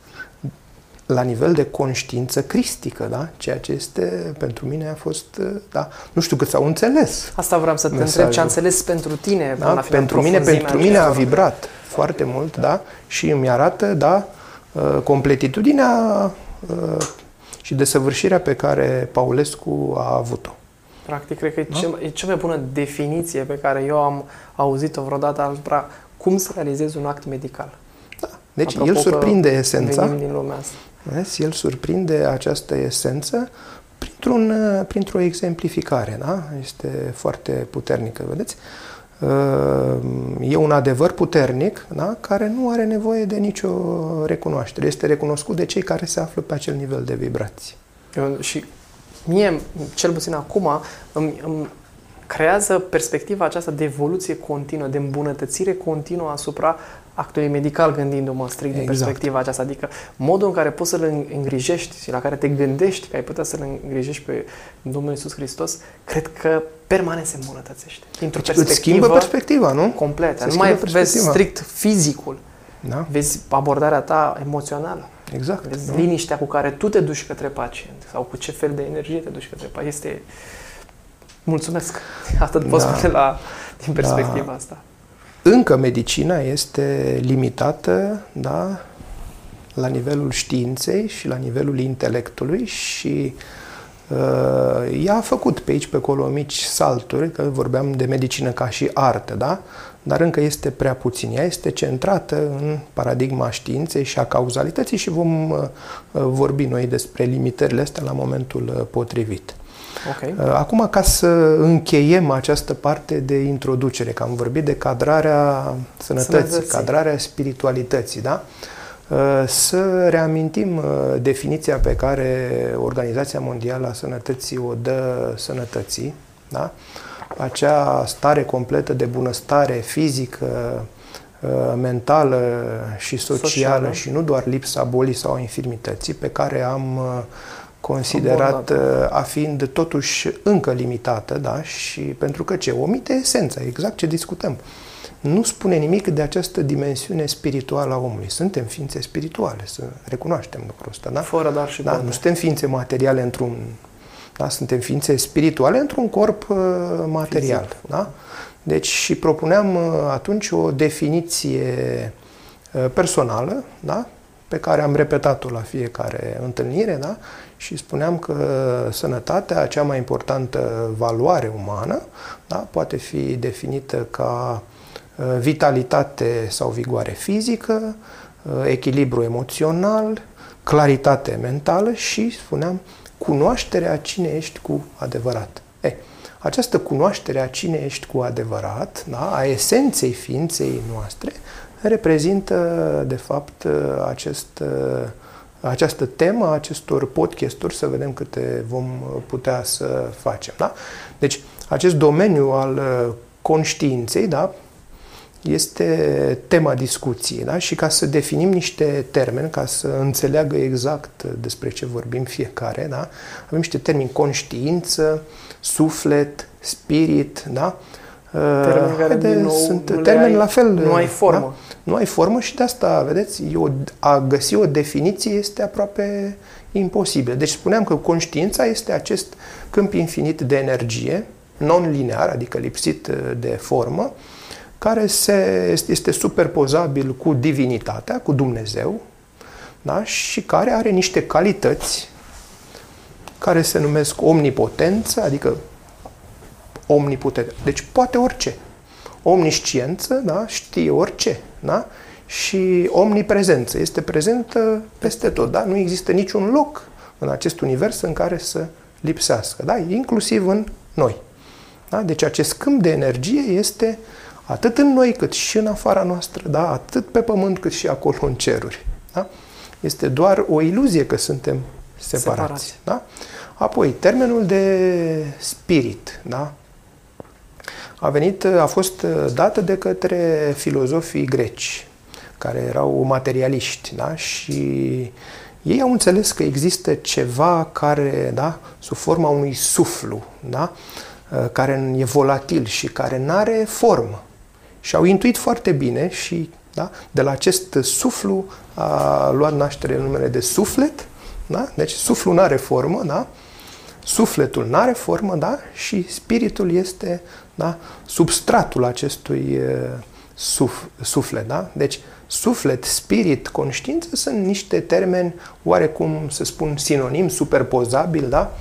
la nivel de conștiință cristică, da? Ceea ce este, pentru mine a fost, da? Nu știu cât s-au înțeles. Asta vreau să te mesajul. întreb, ce a înțeles pentru tine? Da? Pentru mine, pentru mine a vibrat foarte mult, da? Și îmi arată, da, uh, completitudinea uh, și desăvârșirea pe care Paulescu a avut-o. Practic, cred că e, da? cea, e cea mai bună definiție pe care eu am auzit-o vreodată asupra cum să realizezi un act medical. Da. Deci Apropo el surprinde esența. Din lumea asta. Vezi? El surprinde această esență printr-un, printr-o exemplificare. Da? Este foarte puternică, vedeți? E un adevăr puternic da? care nu are nevoie de nicio recunoaștere. Este recunoscut de cei care se află pe acel nivel de vibrații. Și mie, cel puțin acum, îmi, îmi creează perspectiva aceasta de evoluție continuă, de îmbunătățire continuă asupra actului medical gândindu-mă strict exact. din perspectiva aceasta. Adică modul în care poți să-L îngrijești și la care te gândești că ai putea să-L îngrijești pe Domnul Isus Hristos, cred că permanent se îmbunătățește. Dintr-o deci perspectivă îți schimbă perspectiva, nu? Completă. Nu mai vezi strict fizicul. Da. Vezi abordarea ta emoțională. Exact. Vezi da. liniștea cu care tu te duci către pacient sau cu ce fel de energie te duci către pacient. Este... Mulțumesc. Atât pot da. spune la, din perspectiva da. asta. Încă medicina este limitată da, la nivelul științei și la nivelul intelectului și uh, ea a făcut pe aici, pe acolo, mici salturi, că vorbeam de medicină ca și artă, da? dar încă este prea puțin. Ea este centrată în paradigma științei și a cauzalității și vom uh, vorbi noi despre limitările astea la momentul uh, potrivit. Okay. Uh, acum, ca să încheiem această parte de introducere, că am vorbit de cadrarea sănătății, sănătății. cadrarea spiritualității, da? Uh, să reamintim uh, definiția pe care Organizația Mondială a Sănătății o dă sănătății, da? acea stare completă de bunăstare fizică, mentală și socială, socială și nu doar lipsa bolii sau infirmității pe care am considerat uh, a fiind totuși încă limitată, da, și pentru că ce? Omite esența, exact ce discutăm. Nu spune nimic de această dimensiune spirituală a omului. Suntem ființe spirituale, să recunoaștem lucrul ăsta, da? Fără dar și da, Nu suntem ființe materiale într-un... Da, suntem ființe spirituale într-un corp uh, material, Fizic. da? Deci și propuneam uh, atunci o definiție uh, personală, da? pe care am repetat-o la fiecare întâlnire, da? Și spuneam că sănătatea, cea mai importantă valoare umană, da? poate fi definită ca uh, vitalitate sau vigoare fizică, echilibru emoțional, claritate mentală și, spuneam, cunoașterea cine ești cu adevărat. E, această cunoaștere a cine ești cu adevărat, da, a esenței ființei noastre, reprezintă, de fapt, acest, această temă a acestor podcasturi, să vedem câte vom putea să facem. Da? Deci, acest domeniu al conștiinței, da, este tema discuției. Da? Și ca să definim niște termeni, ca să înțeleagă exact despre ce vorbim fiecare, da? avem niște termeni conștiință, suflet, spirit, da? Termeni care, Haide, din nou, sunt termeni ai, la fel. Nu ai formă. Da? Nu ai formă și de asta, vedeți, eu, a găsi o definiție este aproape imposibil. Deci spuneam că conștiința este acest câmp infinit de energie, non-linear, adică lipsit de formă, care se, este superpozabil cu divinitatea, cu Dumnezeu, da? și care are niște calități care se numesc omnipotență, adică omniputent. Deci poate orice. Omnisciență, da? știe orice. Da? Și omniprezență. Este prezentă peste tot. Da? Nu există niciun loc în acest univers în care să lipsească. Da? Inclusiv în noi. Da? Deci acest câmp de energie este atât în noi cât și în afara noastră, da? atât pe pământ cât și acolo în ceruri. Da? Este doar o iluzie că suntem separați. separați. Da? Apoi, termenul de spirit, da? A venit, a fost dată de către filozofii greci, care erau materialiști, da? și ei au înțeles că există ceva care, da, sub forma unui suflu, da, care e volatil și care nu are formă. Și au intuit foarte bine și da, de la acest suflu a luat naștere numele de suflet, da? deci suflul nu are formă, da? sufletul nu are formă da? și spiritul este da? substratul acestui suf, suflet. Da? Deci suflet, spirit, conștiință sunt niște termeni oarecum, să spun, sinonim, superpozabil, da?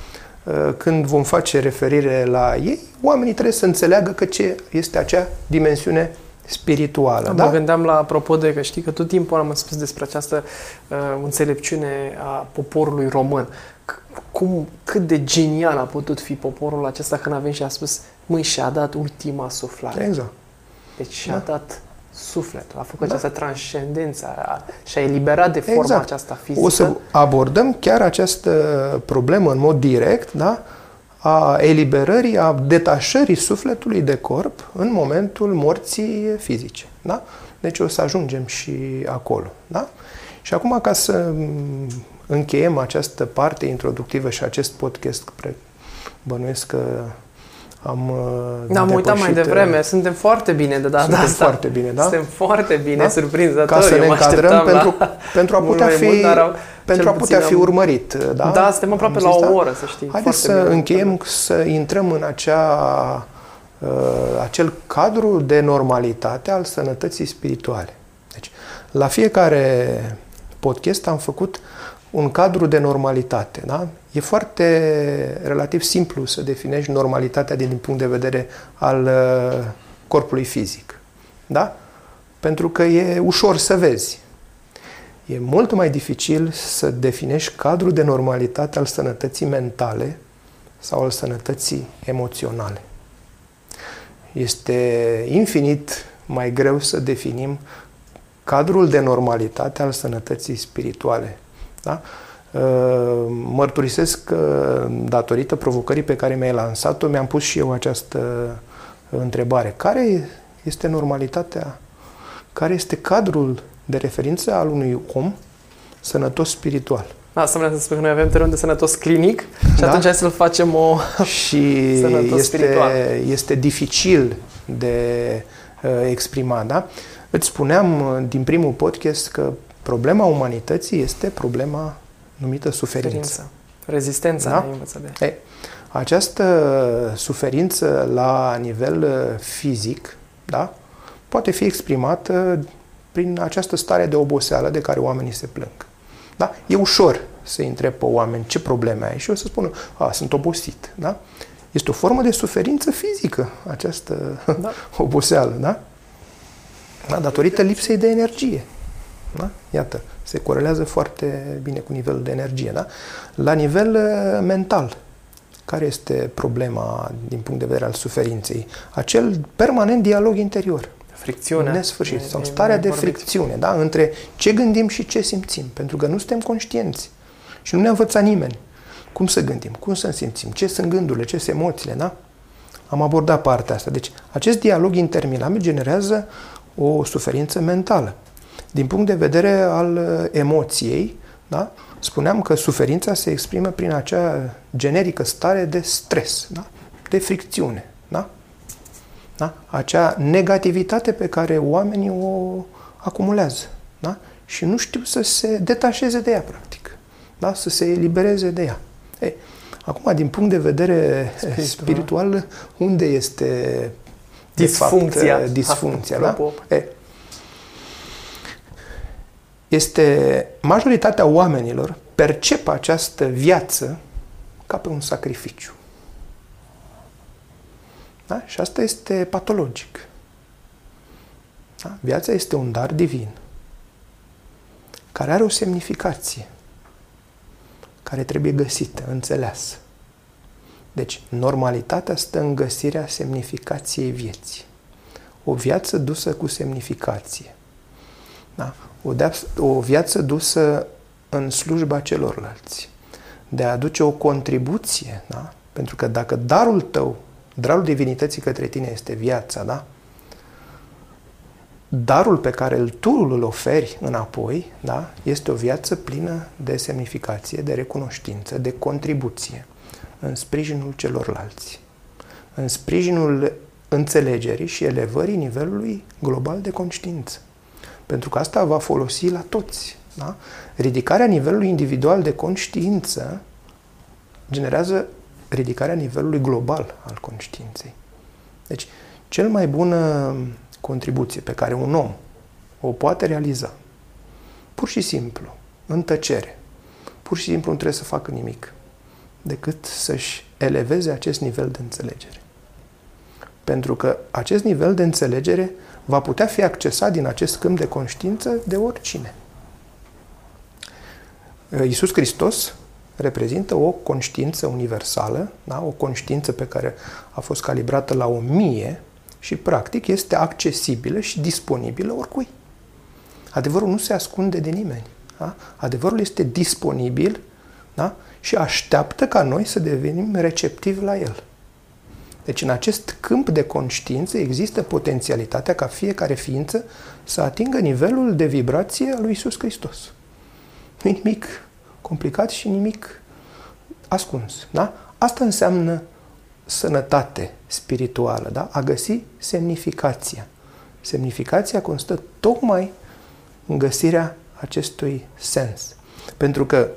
când vom face referire la ei, oamenii trebuie să înțeleagă că ce este acea dimensiune spirituală. Da, da? Mă gândeam la apropo de că știi că tot timpul am spus despre această uh, înțelepciune a poporului român. Cum, cât de genial a putut fi poporul acesta când a venit și a spus măi, și-a dat ultima suflare. Exact. Deci și-a da. dat sufletul, a făcut da. această transcendență și-a eliberat de forma exact. aceasta fizică. O să abordăm chiar această problemă în mod direct, da? a eliberării, a detașării sufletului de corp în momentul morții fizice. Da? Deci o să ajungem și acolo. Da? Și acum, ca să încheiem această parte introductivă și acest podcast, bănuiesc că am Da, am uitat mai devreme. Uh, Suntem foarte bine de data Suntem asta. foarte bine, da? Suntem foarte bine, da? surprinzători. Ca să ne încadrăm pentru, pentru a putea fi, mult, pentru a putea fi urmărit. Da, da suntem aproape la o oră, să știi. Haideți să bine, încheiem, să intrăm în acea, uh, acel cadru de normalitate al sănătății spirituale. Deci, la fiecare podcast am făcut un cadru de normalitate. Da? E foarte relativ simplu să definești normalitatea din punct de vedere al uh, corpului fizic. Da? Pentru că e ușor să vezi. E mult mai dificil să definești cadrul de normalitate al sănătății mentale sau al sănătății emoționale. Este infinit mai greu să definim cadrul de normalitate al sănătății spirituale. Da? Uh, mărturisesc că, datorită provocării pe care mi-ai lansat-o, mi-am pus și eu această întrebare. Care este normalitatea? Care este cadrul de referință al unui om sănătos spiritual? Asta vreau să spun că noi avem terenul de sănătos clinic și da? atunci hai să-l facem o și este, spiritual. este dificil de uh, exprimat, da? Îți spuneam uh, din primul podcast că problema umanității este problema numită suferință. suferință. Rezistența da? de... E, Această suferință la nivel uh, fizic, da, poate fi exprimată prin această stare de oboseală de care oamenii se plâng. Da? E ușor să întreb pe oameni ce probleme ai și o să spună, a, sunt obosit. Da? Este o formă de suferință fizică, această da. oboseală, da? da? Datorită lipsei de energie. Da? Iată, se corelează foarte bine cu nivelul de energie. Da? La nivel uh, mental, care este problema din punct de vedere al suferinței? Acel permanent dialog interior. Fricțiunea. Nesfârșit. Sau starea de fricțiune, da? Între ce gândim și ce simțim. Pentru că nu suntem conștienți. Și nu ne-a învățat nimeni. Cum să gândim? Cum să simțim? Ce sunt gândurile? Ce sunt emoțiile? Da? Am abordat partea asta. Deci, acest dialog interminabil generează o suferință mentală. Din punct de vedere al uh, emoției, da? spuneam că suferința se exprimă prin acea generică stare de stres, da? de fricțiune. Da? Da? Acea negativitate pe care oamenii o acumulează. Da? Și nu știu să se detașeze de ea, practic. Da? Să se elibereze de ea. Ei, acum, din punct de vedere spiritual, spiritual unde este disfuncția, fapt, disfuncția da? Ei, este majoritatea oamenilor percep această viață ca pe un sacrificiu. Da? Și asta este patologic. Da? Viața este un dar divin care are o semnificație, care trebuie găsită, înțeleasă. Deci, normalitatea stă în găsirea semnificației vieții. O viață dusă cu semnificație. Da? O, de- o viață dusă în slujba celorlalți. De a aduce o contribuție. Da? Pentru că dacă darul tău Darul divinității către tine este viața, da? Darul pe care îl tu îl oferi înapoi, da? Este o viață plină de semnificație, de recunoștință, de contribuție în sprijinul celorlalți, în sprijinul înțelegerii și elevării nivelului global de conștiință. Pentru că asta va folosi la toți. Da? Ridicarea nivelului individual de conștiință generează ridicarea nivelului global al conștiinței. Deci, cel mai bună contribuție pe care un om o poate realiza, pur și simplu, în tăcere, pur și simplu nu trebuie să facă nimic, decât să-și eleveze acest nivel de înțelegere. Pentru că acest nivel de înțelegere va putea fi accesat din acest câmp de conștiință de oricine. Iisus Hristos reprezintă o conștiință universală, da? o conștiință pe care a fost calibrată la o mie și practic este accesibilă și disponibilă oricui. Adevărul nu se ascunde de nimeni. Da? Adevărul este disponibil da? și așteaptă ca noi să devenim receptivi la el. Deci în acest câmp de conștiință există potențialitatea ca fiecare ființă să atingă nivelul de vibrație al lui Isus Hristos. Nu nimic complicat și nimic ascuns. Da? Asta înseamnă sănătate spirituală, da? a găsi semnificația. Semnificația constă tocmai în găsirea acestui sens. Pentru că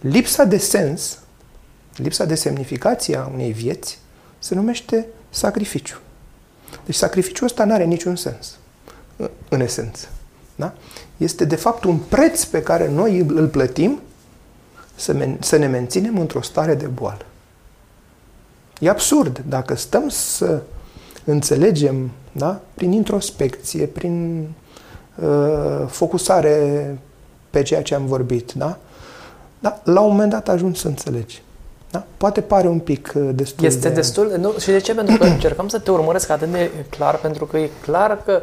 lipsa de sens, lipsa de semnificație a unei vieți, se numește sacrificiu. Deci sacrificiul ăsta nu are niciun sens, în esență. Da? Este de fapt un preț pe care noi îl plătim să, men- să ne menținem într-o stare de boală. E absurd dacă stăm să înțelegem, da? prin introspecție, prin uh, focusare pe ceea ce am vorbit, da? Da, la un moment dat ajungi să înțelegi. Da? Poate pare un pic uh, destul Este de... destul... Nu, și de ce? Pentru că încercăm să te urmăresc atât de clar, pentru că e clar că,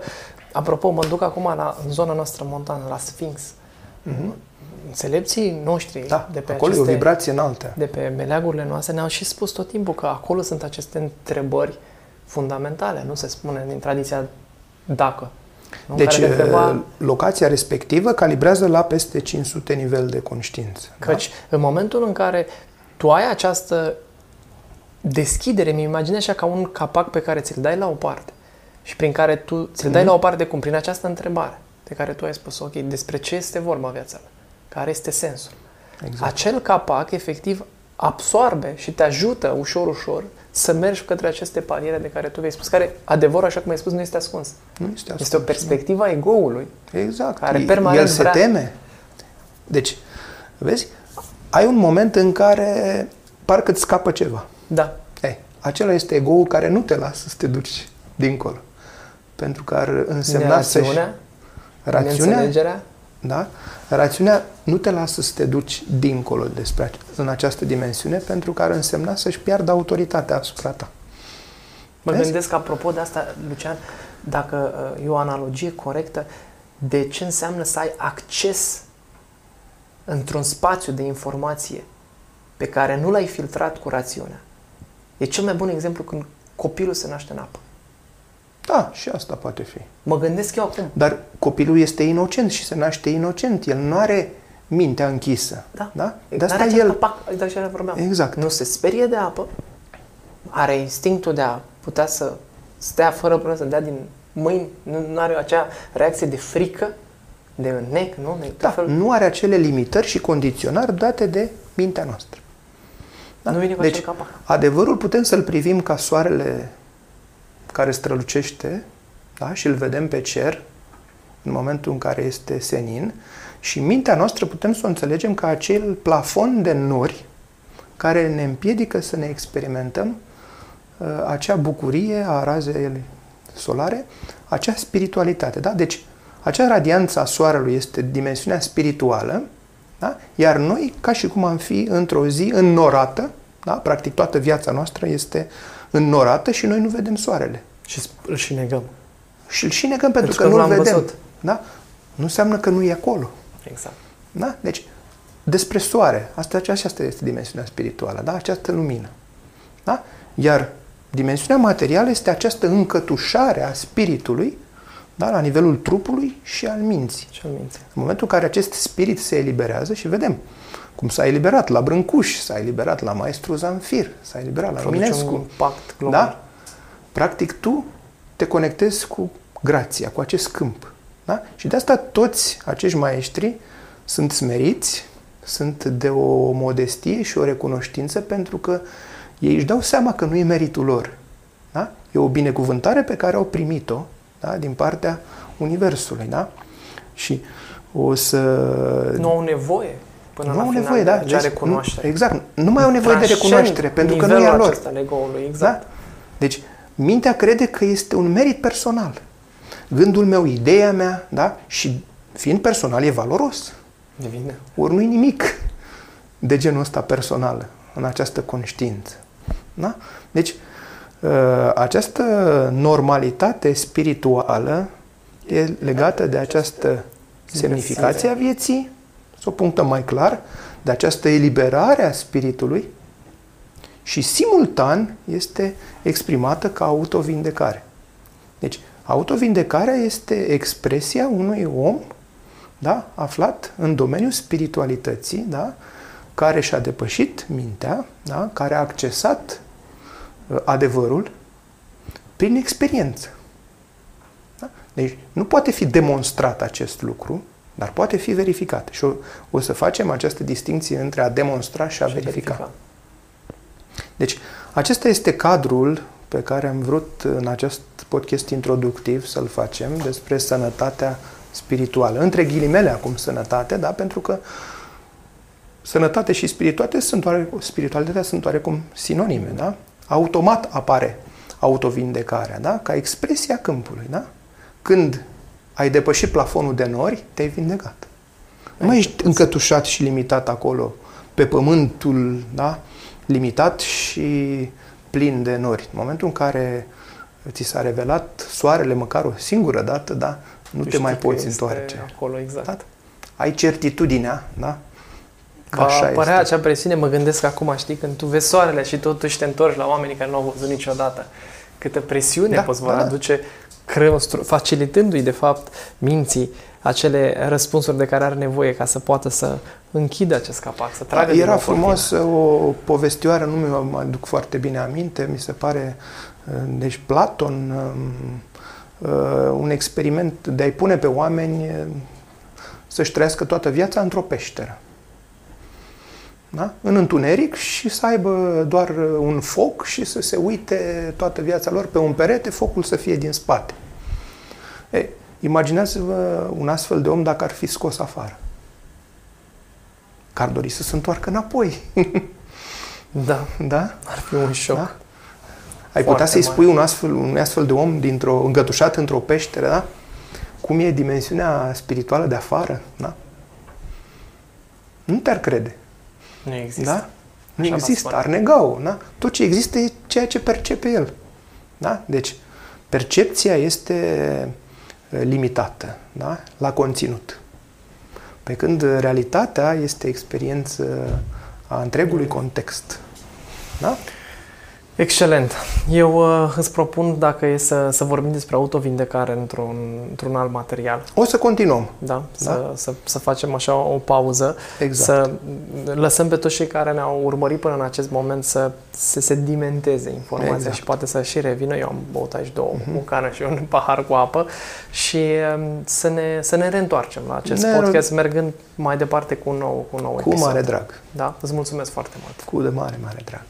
apropo, mă duc acum la, în zona noastră montană, la Sphinx. Mm-hmm înțelepții noștri da, de pe acolo aceste, e o vibrație înaltă. De pe meleagurile noastre ne-au și spus tot timpul că acolo sunt aceste întrebări fundamentale, nu se spune din tradiția dacă. Nu? Deci întreba, locația respectivă calibrează la peste 500 nivel de conștiință. Da? Căci da? în momentul în care tu ai această deschidere, mi imaginez așa ca un capac pe care ți-l dai la o parte și prin care tu ți-l dai mm-hmm. la o parte cum? Prin această întrebare de care tu ai spus, ok, despre ce este vorba viața mea? Care este sensul? Exact. Acel capac, efectiv, absorbe și te ajută ușor, ușor să mergi către aceste paliere de care tu vei spus, care, adevărul, așa cum ai spus, nu este ascuns. Nu este ascuns. Este o perspectivă a ego-ului. Exact. Care permanent El se vrea... teme. Deci, vezi, ai un moment în care parcă îți scapă ceva. Da. Ei, acela este ego-ul care nu te lasă să te duci dincolo. Pentru că ar însemna să Rațiunea, Rațiunea, neînțelegerea, da? Rațiunea nu te lasă să te duci dincolo despre ace- în această dimensiune pentru că ar însemna să-și piardă autoritatea asupra ta. Mă Vezi? gândesc apropo de asta, Lucian, dacă uh, e o analogie corectă, de ce înseamnă să ai acces într-un spațiu de informație pe care nu l-ai filtrat cu rațiunea. E cel mai bun exemplu când copilul se naște în apă. Da, și asta poate fi. Mă gândesc eu acum. Dar copilul este inocent și se naște inocent. El nu are mintea închisă. Da. da? De N-are asta acel el... Capac, de așa vorbeam. Exact. Nu se sperie de apă, are instinctul de a putea să stea fără probleme, să dea din mâini, nu, nu are acea reacție de frică, de nec, nu? De tot Da, felul. nu are acele limitări și condiționări date de mintea noastră. Da? Nu vine cu deci, acel capac. adevărul putem să-l privim ca soarele care strălucește da? și îl vedem pe cer în momentul în care este senin și mintea noastră putem să o înțelegem ca acel plafon de nori care ne împiedică să ne experimentăm uh, acea bucurie a razei solare, acea spiritualitate. Da? Deci, acea radianță a soarelui este dimensiunea spirituală, da? iar noi, ca și cum am fi într-o zi înnorată, da? practic toată viața noastră este înnorată și noi nu vedem soarele. Și îl și negăm. Și îl și negăm pentru, Pentru că, că nu nu-l l-am vedem. văzut. Da? Nu înseamnă că nu e acolo. Exact. Da? Deci, despre soare, asta, aceasta este dimensiunea spirituală, da? această lumină. Da? Iar dimensiunea materială este această încătușare a spiritului da? la nivelul trupului și al minții. Și al minții. În momentul în care acest spirit se eliberează și vedem cum s-a eliberat la Brâncuș, s-a eliberat la Maestru Zamfir, s-a eliberat la Produce Luminescu. un impact global. Da? Practic tu te conectezi cu grația, cu acest câmp. Da? Și de asta toți acești maestri sunt smeriți, sunt de o modestie și o recunoștință pentru că ei își dau seama că nu e meritul lor. Da? E o binecuvântare pe care au primit-o da? din partea Universului. Da? Și o să... Nu au nevoie până nu la au final nevoie, de da. acea Deci, recunoaștere. Nu, exact. Nu mai au nevoie de Transcend recunoaștere, pentru că nu e a nivelul lor. acesta al ego-ului, exact. Da? Deci, mintea crede că este un merit personal. Gândul meu, ideea mea, da? Și fiind personal, e valoros. Devine. Ori nu-i nimic de genul ăsta personal în această conștiință. Da? Deci, ă, această normalitate spirituală e legată de această semnificație a vieții, să o punctăm mai clar, de această eliberare a spiritului? Și simultan este exprimată ca autovindecare. Deci, autovindecarea este expresia unui om da, aflat în domeniul spiritualității, da, care și-a depășit mintea, da, care a accesat uh, adevărul prin experiență. Da? Deci nu poate fi demonstrat acest lucru, dar poate fi verificat. Și o, o să facem această distinție între a demonstra și a Și verifica. verifica. Deci, acesta este cadrul pe care am vrut în acest podcast introductiv să-l facem despre sănătatea spirituală. Între ghilimele acum sănătate, da? pentru că sănătate și spiritualitate sunt, oare, spiritualitatea sunt oarecum sinonime. Da? Automat apare autovindecarea, da? ca expresia câmpului. Da? Când ai depășit plafonul de nori, te-ai vindecat. Nu mai ești încătușat și limitat acolo, pe pământul da? limitat și plin de nori. În momentul în care ți s-a revelat soarele măcar o singură dată, da? nu Tu te mai știi că poți este întoarce. Acolo, exact. Da? Ai certitudinea, da? Că Va așa apărea este. acea presiune, mă gândesc acum, știi, când tu vezi soarele și totuși te întorci la oamenii care nu au văzut niciodată. Câtă presiune Da, poți da, da. aduce creierul, stru- facilitându-i, de fapt, minții acele răspunsuri de care are nevoie ca să poată să închidă acest capac, să tragă din Era nou frumos o povestioară, nu mi mai aduc foarte bine aminte, mi se pare, uh, deci Platon, um, uh, un experiment de a-i pune pe oameni uh, să-și trăiască toată viața într-o peșteră. Da? în întuneric și să aibă doar un foc și să se uite toată viața lor pe un perete, focul să fie din spate. Ei, imaginează-vă un astfel de om dacă ar fi scos afară. Că ar dori să se întoarcă înapoi. da. Da? Ar fi un șoc. Da? Ai putea să-i spui un astfel, un astfel de om dintr-o, îngătușat într-o peșteră, da? Cum e dimensiunea spirituală de afară, da? Nu te-ar crede. Nu există. Da? Nu Așa există, ar nega-o. Da? Tot ce există e ceea ce percepe el. Da? Deci, percepția este limitată da? la conținut. Pe când realitatea este experiență a întregului context. Da? Excelent. Eu uh, îți propun, dacă e să, să vorbim despre autovindecare într-un, într-un alt material. O să continuăm. Da? da? Să, să, să facem așa o pauză. Exact. Să lăsăm pe toți cei care ne-au urmărit până în acest moment să, să se dimenteze informația exact. și poate să și revină. Eu am băut aici două, uh-huh. o cană și un pahar cu apă și um, să ne, să ne reîntoarcem la acest ne podcast, mergând mai departe cu un nou, cu un nou cu episod. mare drag. Da? Îți mulțumesc foarte mult. Cu de mare, mare drag.